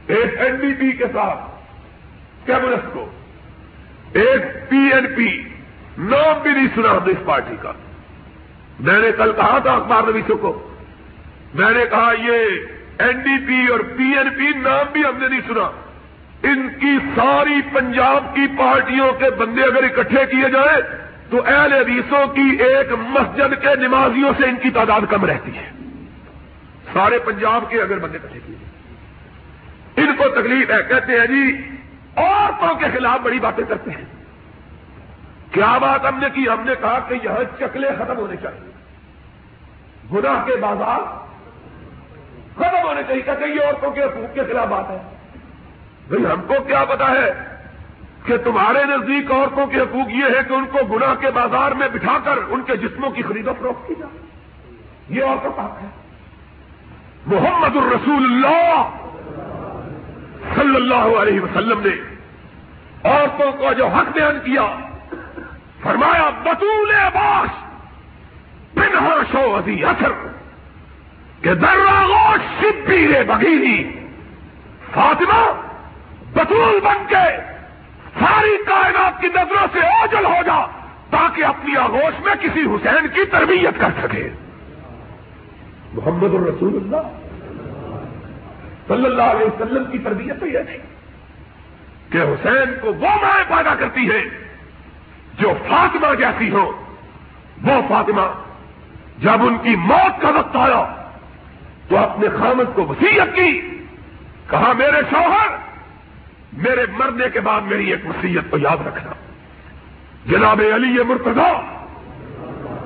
ایک این ڈی پی کے ساتھ کیبنس کو، ایک پی این پی نام بھی نہیں سنا ہم نے اس پارٹی کا۔ میں نے کل کہا تھا اخبار نویسوں کو، میں نے کہا یہ این ڈی پی اور پی این پی نام بھی ہم نے نہیں سنا۔ ان کی ساری پنجاب کی پارٹیوں کے بندے اگر اکٹھے کیے جائیں تو اہل حدیثوں کی ایک مسجد کے نمازیوں سے ان کی تعداد کم رہتی ہے۔ سارے پنجاب کے اگر بندے اکٹھے کیے ان کو تکلیف ہے، کہتے ہیں جی عورتوں کے خلاف بڑی باتیں کرتے ہیں۔ کیا بات ہم نے کی؟ ہم نے کہا کہ یہاں چکلے ختم ہونے چاہیے۔ گناہ کے بازار ختم ہونے چاہیے۔ کہتے یہ عورتوں کے حقوق کے خلاف بات ہے۔ بھائی، ہم کو کیا پتا ہے؟ کہ تمہارے نزدیک عورتوں کے حقوق یہ ہے کہ ان کو گناہ کے بازار میں بٹھا کر ان کے جسموں کی خرید و فروخت کی جائے۔ یہ عورتوں کا حق ہے۔ محمد الرسول اللہ صلی اللہ علیہ وسلم نے عورتوں کو جو حق بیان کیا، فرمایا، بطول باش بنہا شو ازی اثر کہ دراغوش شبیر بگیری فاطمہ بطول بن کے ساری کائنات کی نظروں سے اوجل ہو جا تاکہ اپنی آگوش میں کسی حسین کی تربیت کر سکے۔ محمد الرسول اللہ۔ صلی اللہ علیہ وسلم کی تربیت تو یہ نہیں کہ حسین کو وہ مائیں پیدا کرتی ہے جو فاطمہ جیسی ہو وہ فاطمہ، جب ان کی موت کا وقت آیا تو اپنے خامد کو وسیعت کی، کہا، میرے شوہر میرے مرنے کے بعد میری ایک وسیعت کو یاد رکھنا۔ جناب علی مرتضی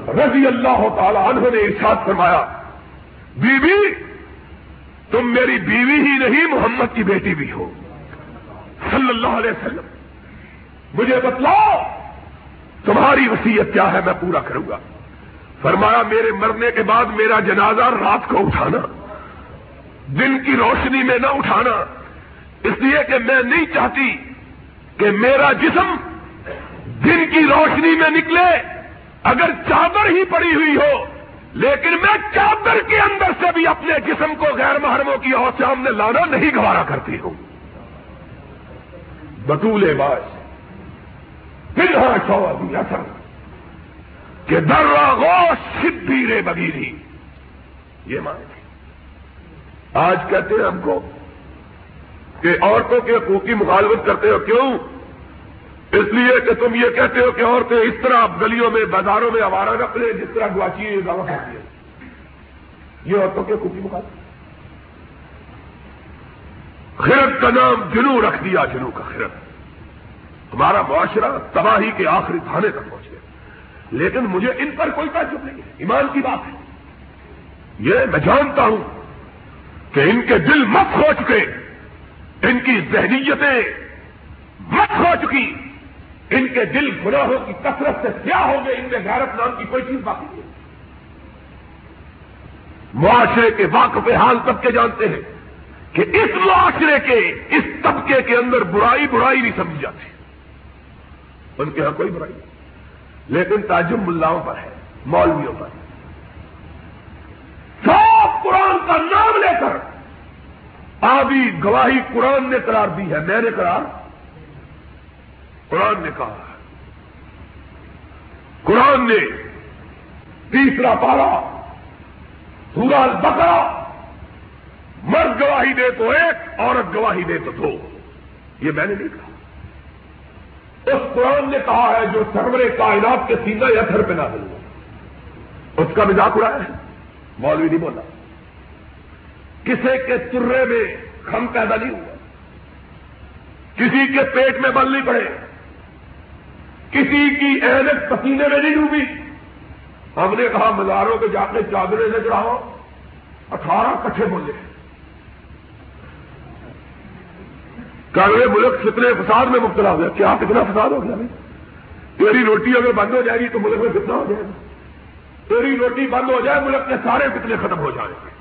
رضی اللہ تعالی عنہ نے ارشاد فرمایا بی بی تم میری بیوی ہی نہیں، محمد کی بیٹی بھی ہو۔ صلی اللہ علیہ وسلم، مجھے بتلاؤ، تمہاری وسیعت کیا ہے، میں پورا کروں گا۔ فرمایا، میرے مرنے کے بعد میرا جنازہ رات کو اٹھانا، دن کی روشنی میں نہ اٹھانا۔ اس لیے کہ میں نہیں چاہتی کہ میرا جسم دن کی روشنی میں نکلے، اگر چادر ہی پڑی ہوئی ہو، لیکن میں چادر کے اندر سے بھی اپنے جسم کو غیر محرموں کی اور سامنے لانا نہیں گوارا کرتی ہوں۔ بطول باز پھر ہاں سو ابھی اثر، کہ درا گوش سدھی بگیری۔ یہ مان آج کہتے ہیں ہم کو کہ عورتوں کے حقوق کی مخالفت کرتے ہو کیوں؟ اس لیے کہ تم یہ کہتے ہو کہ عورتیں اس طرح گلیوں میں، بازاروں میں آوارہ رکھ لیں جس طرح گواچی گاؤں کرتی ہے۔ یہ عورتوں کے خوبی مقابلے خرد کا نام جنو رکھ دیا جنو کا خرد۔ ہمارا معاشرہ تباہی کے آخری تھانے تک پہنچ گیا۔ لیکن مجھے ان پر کوئی تعجب نہیں ہے۔ ایمان کی بات ہے۔ یہ میں جانتا ہوں کہ ان کے دل مت ہو چکے ان کی ذہنیتیں مت ہو چکی۔ ان کے دل گناہوں کی کثرت سے کیا ہو گئے۔ ان میں غیرت نام کی کوئی چیز باقی نہیں۔ معاشرے کے واقف حال طبقے جانتے ہیں کہ اس معاشرے کے، اس طبقے کے اندر برائی برائی نہیں سمجھی جاتی۔ ان کے ہاں کوئی برائی نہیں۔ لیکن تعجب ملاؤں پر ہے، مولویوں پر سب قرآن کا نام لے کر آبی گواہی قرآن نے قرار دی ہے۔ میں نے قرار قرآن نے کہا قرآن نے تیسرا پارا سورہ البقرہ مرد گواہی دے تو ایک، عورت گواہی دے تو دو۔ یہ میں نے نہیں کہا۔ اس قرآن نے کہا ہے جو سرور کائنات کے سیدھا یا گھر پہ نہ دوں اس کا مزاق اڑایا ہے۔ مولوی نہیں بولا۔ کسی کے چرے میں کھم پیدا نہیں ہوا۔ کسی کے پیٹ میں بل نہیں پڑے۔ کسی کی اہمیت پسینے میں نہیں ڈوبی۔ ہم نے کہا، مزاروں کے جا کے چادرے سے چڑھاؤ۔ اٹھارہ کٹھے بولے۔ کاروے ملک، کتنے فساد میں مبتلا ہو گیا۔ کیا کتنا فساد ہو گیا؟ تیری روٹی اگر بند ہو جائے گی تو ملک میں کتنا ہو جائے گا؟ تیری روٹی بند ہو جائے، ملک کے سارے کتنے ختم ہو جائیں گے۔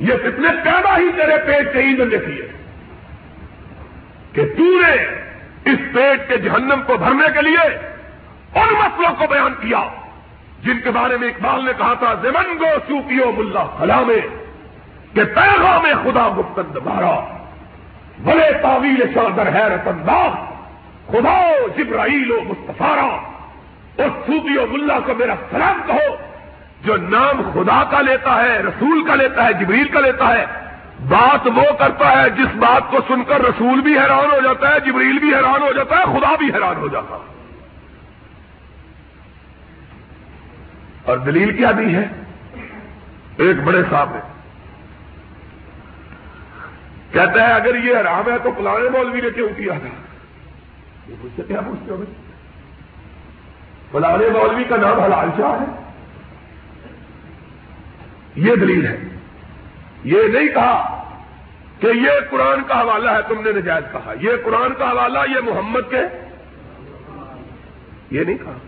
یہ کتنے پیدا ہی تیرے پیٹ کے ایندھن نے کیے کہ تو نے اس پیٹ کے جہنم کو بھرنے کے لیے ان مسئلوں کو بیان کیا جن کے بارے میں اقبال نے کہا تھا زمن گو سوپیو ملا خلا میں کہ پیغام خدا گفتند بارا بڑے تعویل شادر ہے انداز، خدا جبرائیل و مستفارا اس سوپیو ملا کو میرا سلام کہو۔ جو نام خدا کا لیتا ہے، رسول کا لیتا ہے، جبریل کا لیتا ہے، بات وہ کرتا ہے جس بات کو سن کر رسول بھی حیران ہو جاتا ہے، جبریل بھی حیران ہو جاتا ہے، خدا بھی حیران ہو جاتا ہے۔ اور دلیل کیا دی ہے؟ ایک بڑے صاحب نے۔ کہتا ہے، اگر یہ حرام ہے تو پلانے مولوی نے کیوں کیا تھا؟ یہ مجھ سے کیا پوچھتے ہو پلانے مولوی کا نام حلال شاہ ہے۔ یہ دلیل ہے۔ یہ نہیں کہا کہ یہ قرآن کا حوالہ ہے، تم نے نجائز کہا۔ یہ قرآن کا حوالہ، یہ محمد کے۔ یہ نہیں کہا۔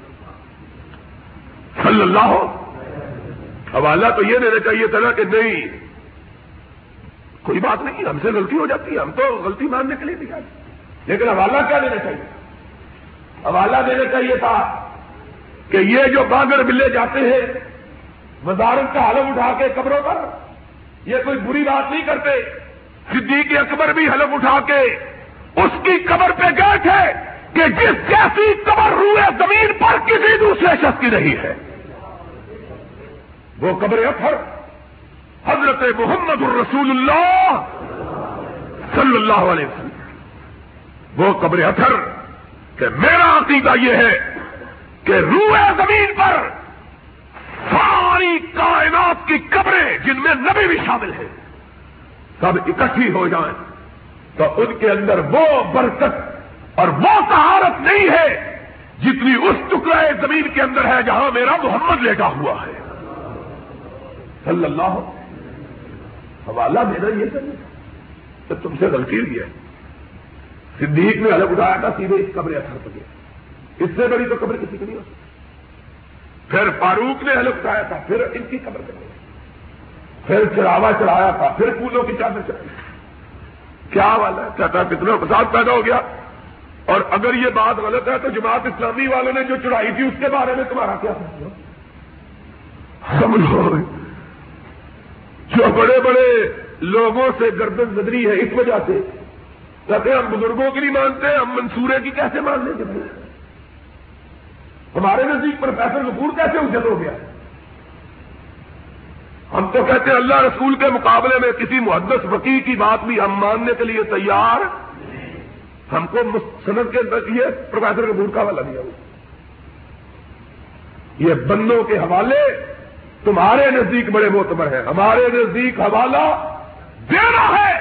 صلی اللہ ہو۔ حوالہ تو یہ دینا چاہیے تھا نا کہ نہیں، کوئی بات نہیں، ہم سے غلطی ہو جاتی ہے۔ ہم تو غلطی ماننے کے لیے نہیں آتے لیکن حوالہ کیا دینا چاہیے؟ حوالہ دینا چاہیے تھا کہ یہ جو باغر ملے جاتے ہیں وزارت کا حلف اٹھا کے قبروں پر؟ یہ کوئی بری بات نہیں کرتے۔ صدیق اکبر بھی حلف اٹھا کے اس کی قبر پہ گئے تھے کہ جس جیسی قبر روئے زمین پر کسی دوسرے شخص کی نہیں ہے۔ وہ قبر اثر حضرت محمد الرسول اللہ صلی اللہ علیہ وسلم۔ وہ قبر اثر کہ میرا عقیدہ یہ ہے کہ روئے زمین پر ساری کائنات کی قبریں جن میں نبی بھی شامل ہیں، سب اکٹھی ہو جائیں۔ تو ان کے اندر وہ برکت اور وہ سہارت نہیں ہے جتنی اس ٹکڑے زمین کے اندر ہے جہاں میرا محمد لیٹا ہوا ہے۔ صلی اللہ حوالہ دینا یہ چاہیے تو تم سے غلطی ہوئی ہے۔ صدیق نے الگ اٹھایا تھا، سیدھے اس قبر اثر پہ اس سے بڑی تو قبر کسی کی نہیں ہو سکتی۔ پھر فاروق نے حلف اٹھایا تھا، پھر ان کی قبر کر پھر چڑھاوا چڑھایا تھا، پھر پھولوں کی چادر چڑھائی کیا والا ہے؟ کہتا کتنا فساد پیدا ہو گیا۔ اور اگر یہ بات غلط ہے تو جماعت اسلامی والوں نے جو چڑھائی تھی، اس کے بارے میں تمہارا کیا سمجھو جو بڑے بڑے لوگوں سے گردن بدری ہے، اس وجہ سے۔ کہتے ہم بزرگوں کی نہیں مانتے، ہم منصورے کی کیسے مان لیں گے ہمارے نزدیک پروفیسر کپور کیسے اجل ہو گیا؟ ہم تو کہتے ہیں اللہ رسول کے مقابلے میں کسی محدث وکیل کی بات بھی ہم ماننے کے لیے تیار ہم کو صنعت کے اندر یہ پروفیسر کے کا حوالہ دیا ہوا۔ یہ بندوں کے حوالے تمہارے نزدیک بڑے معتبر ہیں۔ ہمارے نزدیک حوالہ دینا ہے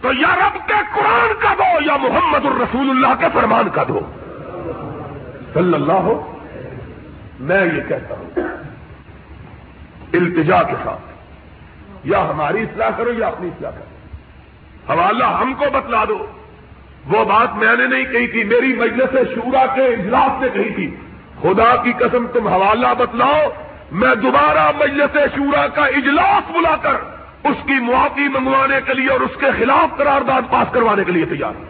تو یا رب کے قرآن کا دو یا محمد الرسول اللہ کے فرمان کا دو۔ صلی اللہ ہو میں یہ کہتا ہوں، التجا کے ساتھ۔ یا ہماری اصلاح کرو یا اپنی اصلاح کرو۔ حوالہ ہم کو بتلا دو۔ وہ بات میں نے نہیں کہی تھی، میری مجلس شورا کے اجلاس نے کہی تھی۔ خدا کی قسم، تم حوالہ بتلاؤ۔ میں دوبارہ مجلس شورا کا اجلاس بلا کر اس کی معافی منگوانے کے لیے اور اس کے خلاف قرارداد پاس کروانے کے لیے تیار ہوں۔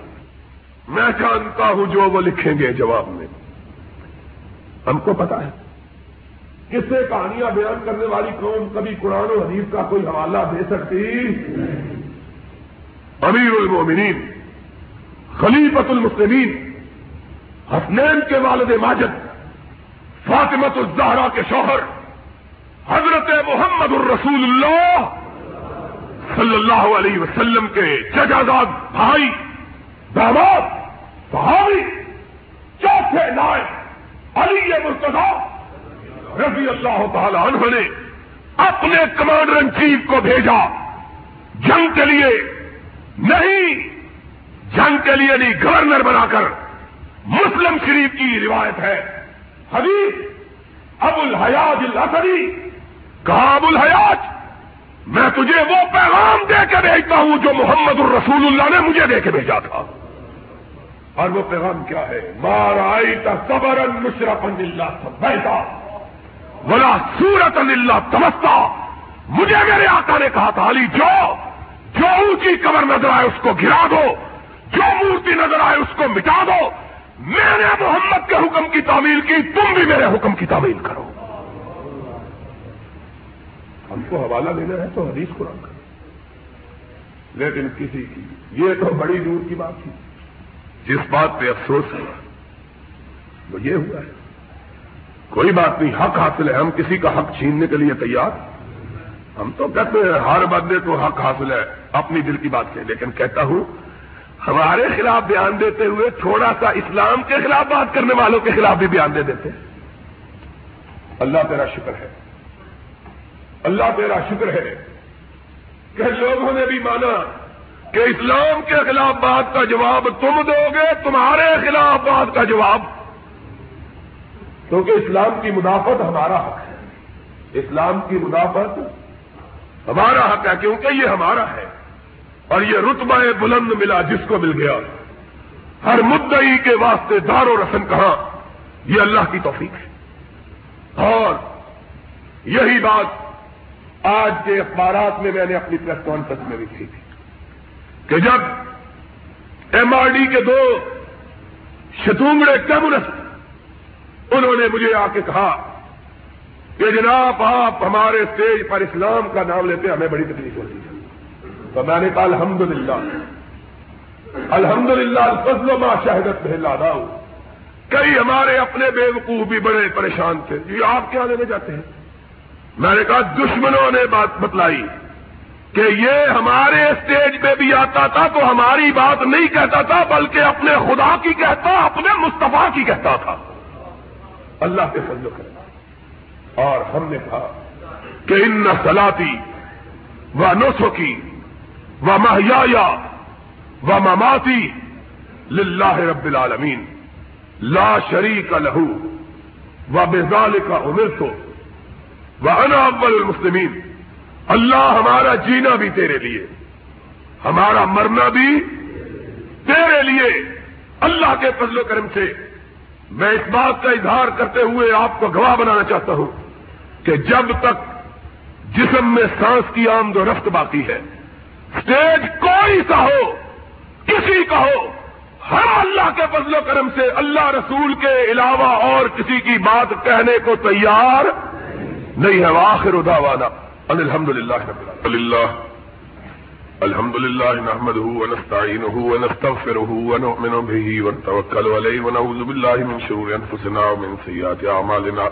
میں جانتا ہوں جو وہ لکھیں گے جواب میں۔ ہم کو پتا ہے۔ کس سے کہانیاں بیان کرنے والی قوم کبھی قرآن و حدیث کا کوئی حوالہ دے سکتی؟ امیر المومنین خلیفت المسلمین، حسنین کے والد ماجد فاطمت الزہرا کے شوہر، حضرت محمد الرسول اللہ صلی اللہ علیہ وسلم کے ججازاد بھائی، داماد، صحابی، چوتھے نائب علی مرتضا رضی اللہ تعالی عنہ نے اپنے کمانڈر ان چیف کو بھیجا۔ جنگ کے لیے نہیں، جنگ کے لیے نہیں، گورنر بنا کر مسلم شریف کی روایت ہے۔ حدیث، ابو الحیاج الاسری کہا، ابو الحیاج، میں تجھے وہ پیغام دے کے بھیجتا ہوں جو محمد الرسول اللہ نے مجھے دے کے بھیجا تھا۔ اور وہ پیغام کیا ہے؟ مار آئی صبر مشرف اللہ بیٹا بلا سورت اللہ تمستا. مجھے میرے آقا نے کہا تھا، علی، جو جو اونچی قبر نظر آئے اس کو گرا دو، جو مورتی نظر آئے اس کو مٹا دو۔ میں نے محمد کے حکم کی تعمیل کی، تم بھی میرے حکم کی تعمیل کرو۔ ہم کو حوالہ دینا ہے تو حدیث قرآن کرو لیکن کسی کی، یہ تو بڑی دور کی بات تھی۔ جس بات پہ افسوس ہے، وہ یہ ہوا ہے۔ کوئی بات نہیں، حق حاصل ہے، ہم کسی کا حق چھیننے کے لیے تیار۔ ہم تو کہتے ہیں، ہر بندے کو حق حاصل ہے، اپنی دل کی بات سے لیکن کہتا ہوں، ہمارے خلاف بیان دیتے ہوئے تھوڑا سا اسلام کے خلاف بات کرنے والوں کے خلاف بھی بیان دے دیتے اللہ تیرا شکر ہے۔ اللہ تیرا شکر ہے کہ لوگوں نے بھی مانا کہ اسلام کے خلاف بات کا جواب تم دو گے، تمہارے خلاف بات کا جواب۔ کیونکہ اسلام کی مدافعت ہمارا حق ہے۔ اسلام کی مدافعت ہمارا حق ہے، کیونکہ یہ ہمارا ہے۔ اور یہ رتبہ بلند ملا جس کو مل گیا۔ ہر مدعی کے واسطے دار و رسم کہاں؟ یہ اللہ کی توفیق ہے۔ اور یہی بات آج کے اخبارات میں میں نے اپنی پریس کانفرنس میں لکھی تھی۔ کہ جب ایم آر ڈی کے دو شتونگڑے کمیونسٹ انہوں نے مجھے آ کے کہا کہ جناب آپ ہمارے اسٹیج پر اسلام کا نام لیتے ہمیں بڑی تکلیف ہوتی ہے۔ تو میں نے کہا الحمد للہ الحمد للہ الفضل ما شہدت میں لادا ہوں کئی ہمارے اپنے بے وقوف بھی بڑے پریشان تھے جی آپ کیا لینے جاتے ہیں۔ میں نے کہا دشمنوں نے بات بتلائی۔ کہ یہ ہمارے اسٹیج پہ بھی آتا تھا تو ہماری بات نہیں کہتا تھا، بلکہ اپنے خدا کی کہتا، اپنے مصطفیٰ کی کہتا تھا۔ اللہ کے فضل کرنا اور ہم نے کہا کہ ان سلاتی و نسخ کی و محیا و مماتی لاہ رب العالمین، لا شریک لہو و بزال کا عمر تو وہ اول المسلمین۔ اللہ ہمارا جینا بھی تیرے لیے، ہمارا مرنا بھی تیرے لیے۔ اللہ کے فضل و کرم سے میں اس بات کا اظہار کرتے ہوئے آپ کو گواہ بنانا چاہتا ہوں کہ جب تک جسم میں سانس کی آمد و رفت باقی ہے اسٹیج کوئی سا ہو، کسی کا ہو ہم اللہ کے فضل و کرم سے اللہ رسول کے علاوہ اور کسی کی بات کہنے کو تیار نہیں ہے۔ آخر اداوانا الحمد للہ اللہ الحمد للہ نحمد ونستعینه ونستغفره ونؤمن به ونتوکل علیه ونعوذ بالله من شرور انفسنا ومن سیئات اعمالنا.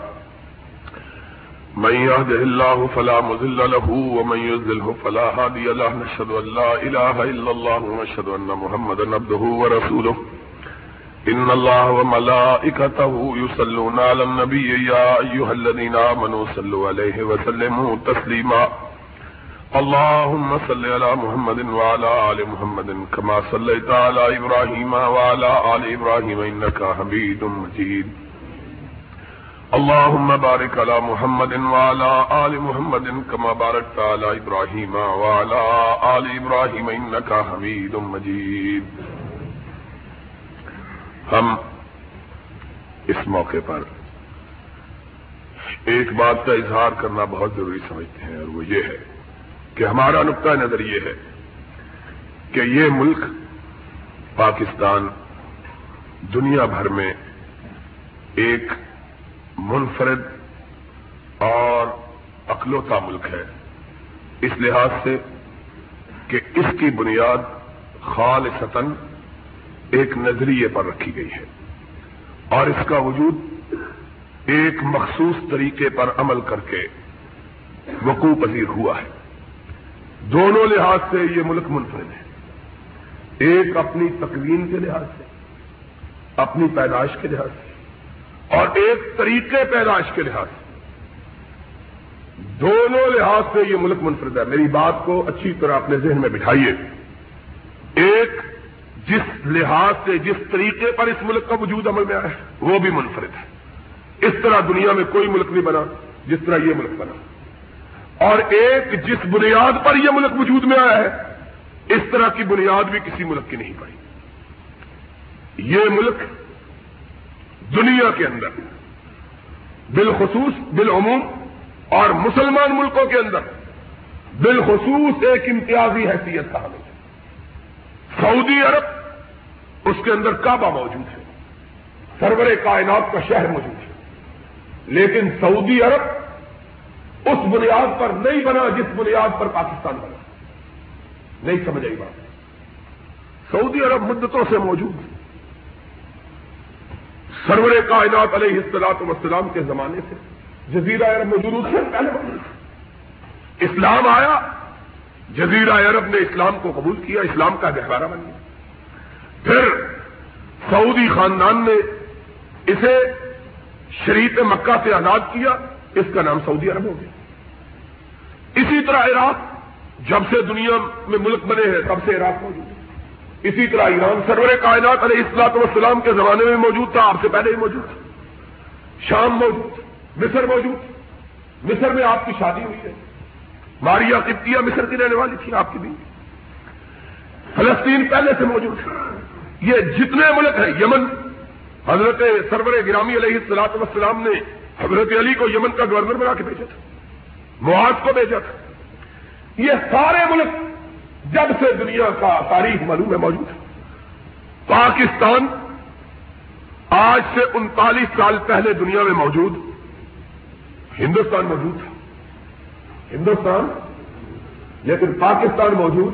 من يهده الله فلا مذل له ومن يذله فلا هادي له. نشهد أن لا إله إلا الله ونشهد أن محمد نبده ورسوله إن الله وملائكته يصلون على النبي يا أيها الذين آمنوا صلوا عليه وسلموا تسليما. اللهم صل على محمد وعلى آل محمد كما صليت على إبراهيم وعلى آل إبراهيم إنك حميد مجيد. اللهم بارك على محمد وعلى آل محمد كما باركت على إبراهيم وعلى آل إبراهيم إنك حميد مجيد. ہم اس موقع پر ایک بات کا اظہار کرنا بہت ضروری سمجھتے ہیں، اور وہ یہ ہے کہ ہمارا نقطۂ نظر یہ ہے کہ یہ ملک پاکستان دنیا بھر میں ایک منفرد اور اکلوتا ملک ہے، اس لحاظ سے کہ اس کی بنیاد خال ایک نظریے پر رکھی گئی ہے اور اس کا وجود ایک مخصوص طریقے پر عمل کر کے وقوع پذیر ہوا ہے۔ دونوں لحاظ سے یہ ملک منفرد ہے۔ ایک اپنی تقویم کے لحاظ سے، اپنی پیدائش کے لحاظ سے، اور ایک طریقے پیدائش کے لحاظ سے۔ دونوں لحاظ سے یہ ملک منفرد ہے۔ میری بات کو اچھی طرح اپنے ذہن میں بٹھائیے۔ ایک جس لحاظ سے جس طریقے پر اس ملک کا وجود عمل میں آیا ہے، وہ بھی منفرد ہے۔ اس طرح دنیا میں کوئی ملک نہیں بنا جس طرح یہ ملک بنا۔ اور ایک جس بنیاد پر یہ ملک وجود میں آیا ہے، اس طرح کی بنیاد بھی کسی ملک کی نہیں پائی۔ یہ ملک دنیا کے اندر، بالخصوص بالعموم اور مسلمان ملکوں کے اندر، بالخصوص ایک امتیازی حیثیت کا حامل سعودی عرب، اس کے اندر کعبہ موجود ہے۔ سرور کائنات کا شہر موجود ہے۔ لیکن سعودی عرب اس بنیاد پر نہیں بنا جس بنیاد پر پاکستان بنا۔ نہیں سمجھ آئی بات۔ سعودی عرب مدتوں سے موجود ہے۔ سرور کائنات علیہ السلاط وسلام کے زمانے سے جزیرہ عرب موجود سے پہلے موجود اسلام آیا جزیرہ عرب نے اسلام کو قبول کیا، اسلام کا گہوارہ بن گیا۔ پھر سعودی خاندان نے اسے شریف مکہ سے آزاد کیا، اس کا نام سعودی عرب ہو گیا۔ اسی طرح عراق، جب سے دنیا میں ملک بنے ہیں، تب سے عراق موجود ہے۔ اسی طرح ایران، سرور کائنات علیہ اسلام والسلام کے زمانے میں موجود تھا، آپ سے پہلے ہی موجود تھا۔ شام موجود، مصر موجود، مصر میں آپ کی شادی ہوئی ہے۔ ماریا قبطیہ، مصر کی رہنے والی تھی آپ کی بھی فلسطین پہلے سے موجود ہے۔ یہ جتنے ملک ہیں، یمن۔ حضرت سرور گرامی علیہ السلاط وسلام نے حضرت علی کو یمن کا گورنر بنا کے بھیجا تھا۔ معاذ کو بھیجا تھا۔ یہ سارے ملک جب سے دنیا کا تاریخ معلوم ہے موجود ہے۔ پاکستان آج سے انتالیس سال پہلے دنیا میں موجود، ہندوستان موجود تھا ہندوستان، لیکن پاکستان موجود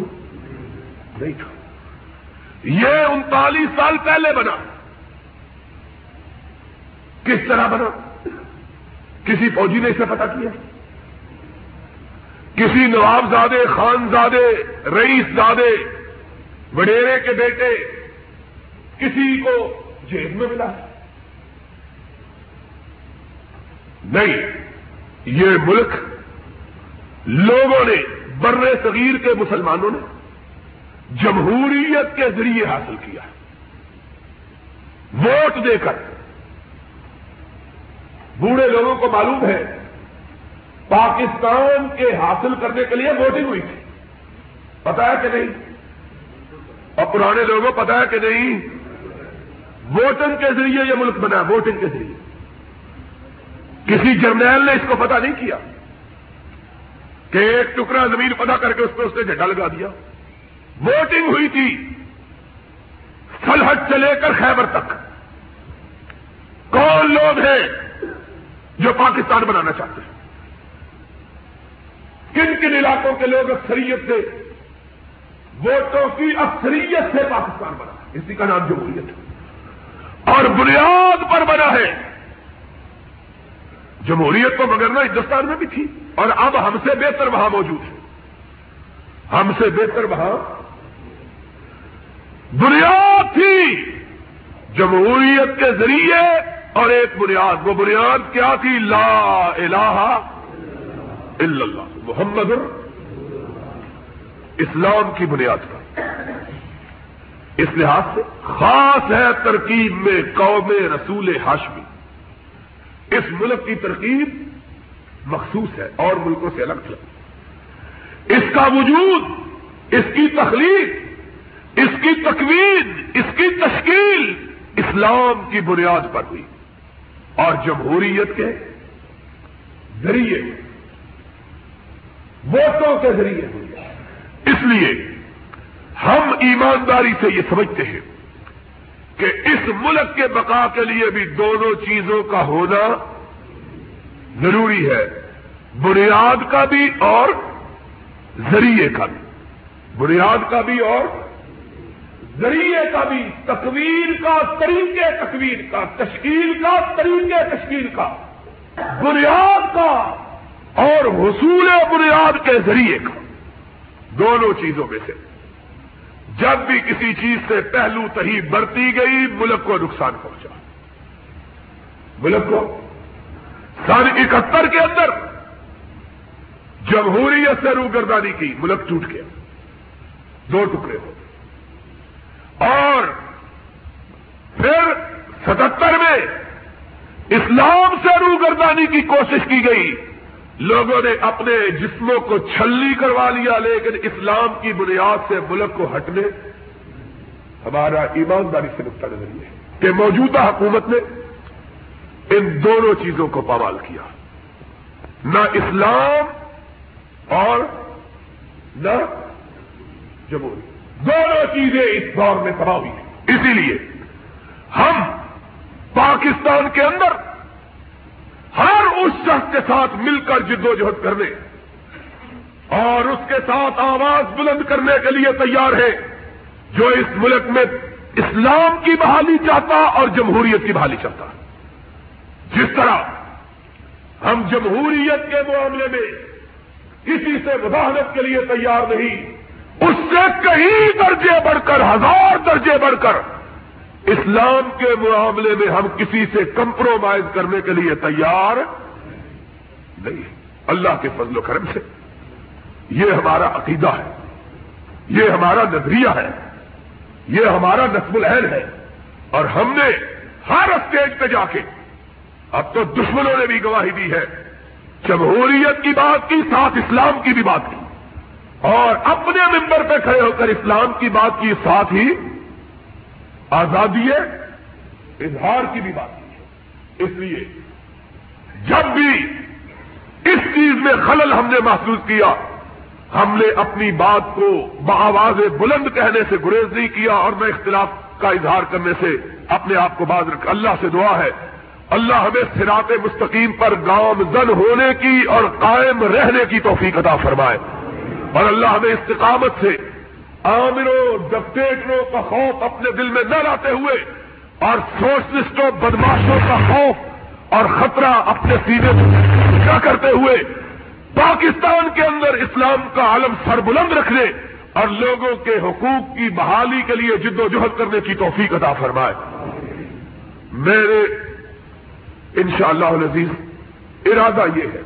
نہیں تھا۔ یہ انتالیس سال پہلے بنا۔ کس طرح بنا؟ کسی فوجی نے اسے پتا کیا؟ کسی نواب زادے خان زادے رئیس زادے وڈیرے کے بیٹے، کسی کو جیل میں ملا؟ نہیں، یہ ملک لوگوں نے، بر صغیر کے مسلمانوں نے جمہوریت کے ذریعے حاصل کیا۔ ووٹ دے کر۔ بوڑھے لوگوں کو معلوم ہے، پاکستان کے حاصل کرنے کے لیے ووٹنگ ہوئی تھی۔ پتا ہے کہ نہیں؟ اور پرانے لوگوں کو پتا ہے کہ نہیں؟ ووٹنگ کے ذریعے یہ ملک بنا، ووٹنگ کے ذریعے۔ کسی جرنیل نے اس کو پتا نہیں کیا۔ کہ ایک ٹکڑا زمین پتا کر کے اس پہ اس نے جھنڈا لگا دیا۔ ووٹنگ ہوئی تھی۔ سلحٹ سے لے کر خیبر تک۔ کون لوگ ہیں جو پاکستان بنانا چاہتے ہیں؟ کن کن علاقوں کے لوگ اکثریت سے ووٹوں کی اکثریت سے پاکستان بنا۔ اسی کا نام جمہوریت۔ ہے اور بنیاد پر بنا ہے۔ جمہوریت تو مگر نہ ہندوستان میں بھی تھی۔ اور اب ہم سے بہتر وہاں موجود ہے ہم سے بہتر وہاں۔ بنیاد تھی۔ جمہوریت کے ذریعے اور ایک بنیاد، وہ بنیاد کیا تھی؟ لا الہ الا اللہ، محمد اسلام کی بنیاد پر۔ اس لحاظ سے خاص ہے ترکیب میں قوم رسول ہاشمی اس ملک کی ترکیب مخصوص ہے اور ملکوں سے الگ تھلگ اس کا وجود، اس کی تخلیق، اس کی تکوین، اس کی تشکیل اسلام کی بنیاد پر ہوئی۔ اور جمہوریت کے ذریعے، ووٹوں کے ذریعے ہوئی۔ اس لیے ہم ایمانداری سے یہ سمجھتے ہیں کہ اس ملک کے بقا کے لیے بھی دونوں چیزوں کا ہونا ضروری ہے، بنیاد کا بھی اور ذریعے کا بھی۔ بنیاد کا بھی اور ذریعے کا بھی، تکویر کا، طریقے تکویر کا، تشکیل کا، طریقے تشکیل کا۔ بنیاد کا اور حصول بنیاد کے ذریعے کا۔ دونوں چیزوں میں سے۔ جب بھی کسی چیز سے پہلو تہی برتی گئی، ملک کو نقصان پہنچا۔ ملک کو۔ سن اکہتر کے اندر جمہوریت سے روگردانی کی، ملک ٹوٹ گیا۔ دو ٹکڑے ہو۔ اور پھر ستہتر میں اسلام سے روگردانی کی کوشش کی گئی۔ لوگوں نے اپنے جسموں کو چھلی کروا لیا، لیکن اسلام کی بنیاد سے ملک کو ہٹنے ہمارا ایمانداری سے نقطہ نظر ہے کہ موجودہ حکومت نے ان دونوں چیزوں کو پامال کیا۔ نہ اسلام اور نہ جمہوری دونوں چیزیں اس دور میں تباہ ہوئی ہیں۔ اسی لیے ہم پاکستان کے اندر اس شخص کے ساتھ مل کر جد و جہد کرنے اور اس کے ساتھ آواز بلند کرنے کے لیے تیار ہے جو اس ملک میں اسلام کی بحالی چاہتا اور جمہوریت کی بحالی چاہتا۔ جس طرح ہم جمہوریت کے معاملے میں کسی سے مداحت کے لیے تیار نہیں، اس سے کہیں درجے بڑھ کر، ہزار درجے بڑھ کر اسلام کے معاملے میں ہم کسی سے کمپرومائز کرنے کے لیے تیار نہیں، اللہ کے فضل و کرم سے۔ یہ ہمارا عقیدہ ہے، یہ ہمارا نظریہ ہے، یہ ہمارا نصب العین ہے۔ اور ہم نے ہر اسٹیج پہ جا کے، اب تو دشمنوں نے بھی گواہی دی ہے، جمہوریت کی بات کی، ساتھ اسلام کی بھی بات کی۔ اور اپنے ممبر پہ کھڑے ہو کر اسلام کی بات کی، ساتھ ہی آزادی اظہار کی بھی بات کی ہے۔ اس لیے جب بھی اس چیز میں خلل ہم نے محسوس کیا۔ ہم نے اپنی بات کو بآواز بلند کہنے سے گریز نہیں کیا اور میں اختلاف کا اظہار کرنے سے اپنے آپ کو باز رکھ اللہ سے دعا ہے۔ اللہ ہمیں سراط مستقیم پر گاؤں زن ہونے کی اور قائم رہنے کی توفیق عطا فرمائے۔ اور اللہ ہمیں استقامت سے عامروں ڈکٹیٹروں کا خوف اپنے دل میں نہ لاتے ہوئے اور سوشلسٹوں بدماشوں کا خوف اور خطرہ اپنے سینے کیا کرتے ہوئے پاکستان کے اندر اسلام کا عالم سربلند رکھنے اور لوگوں کے حقوق کی بحالی کے لیے جد و جہد کرنے کی توفیق عطا فرمائے۔ میرے انشاءاللہ شاء اللہ ارادہ یہ ہے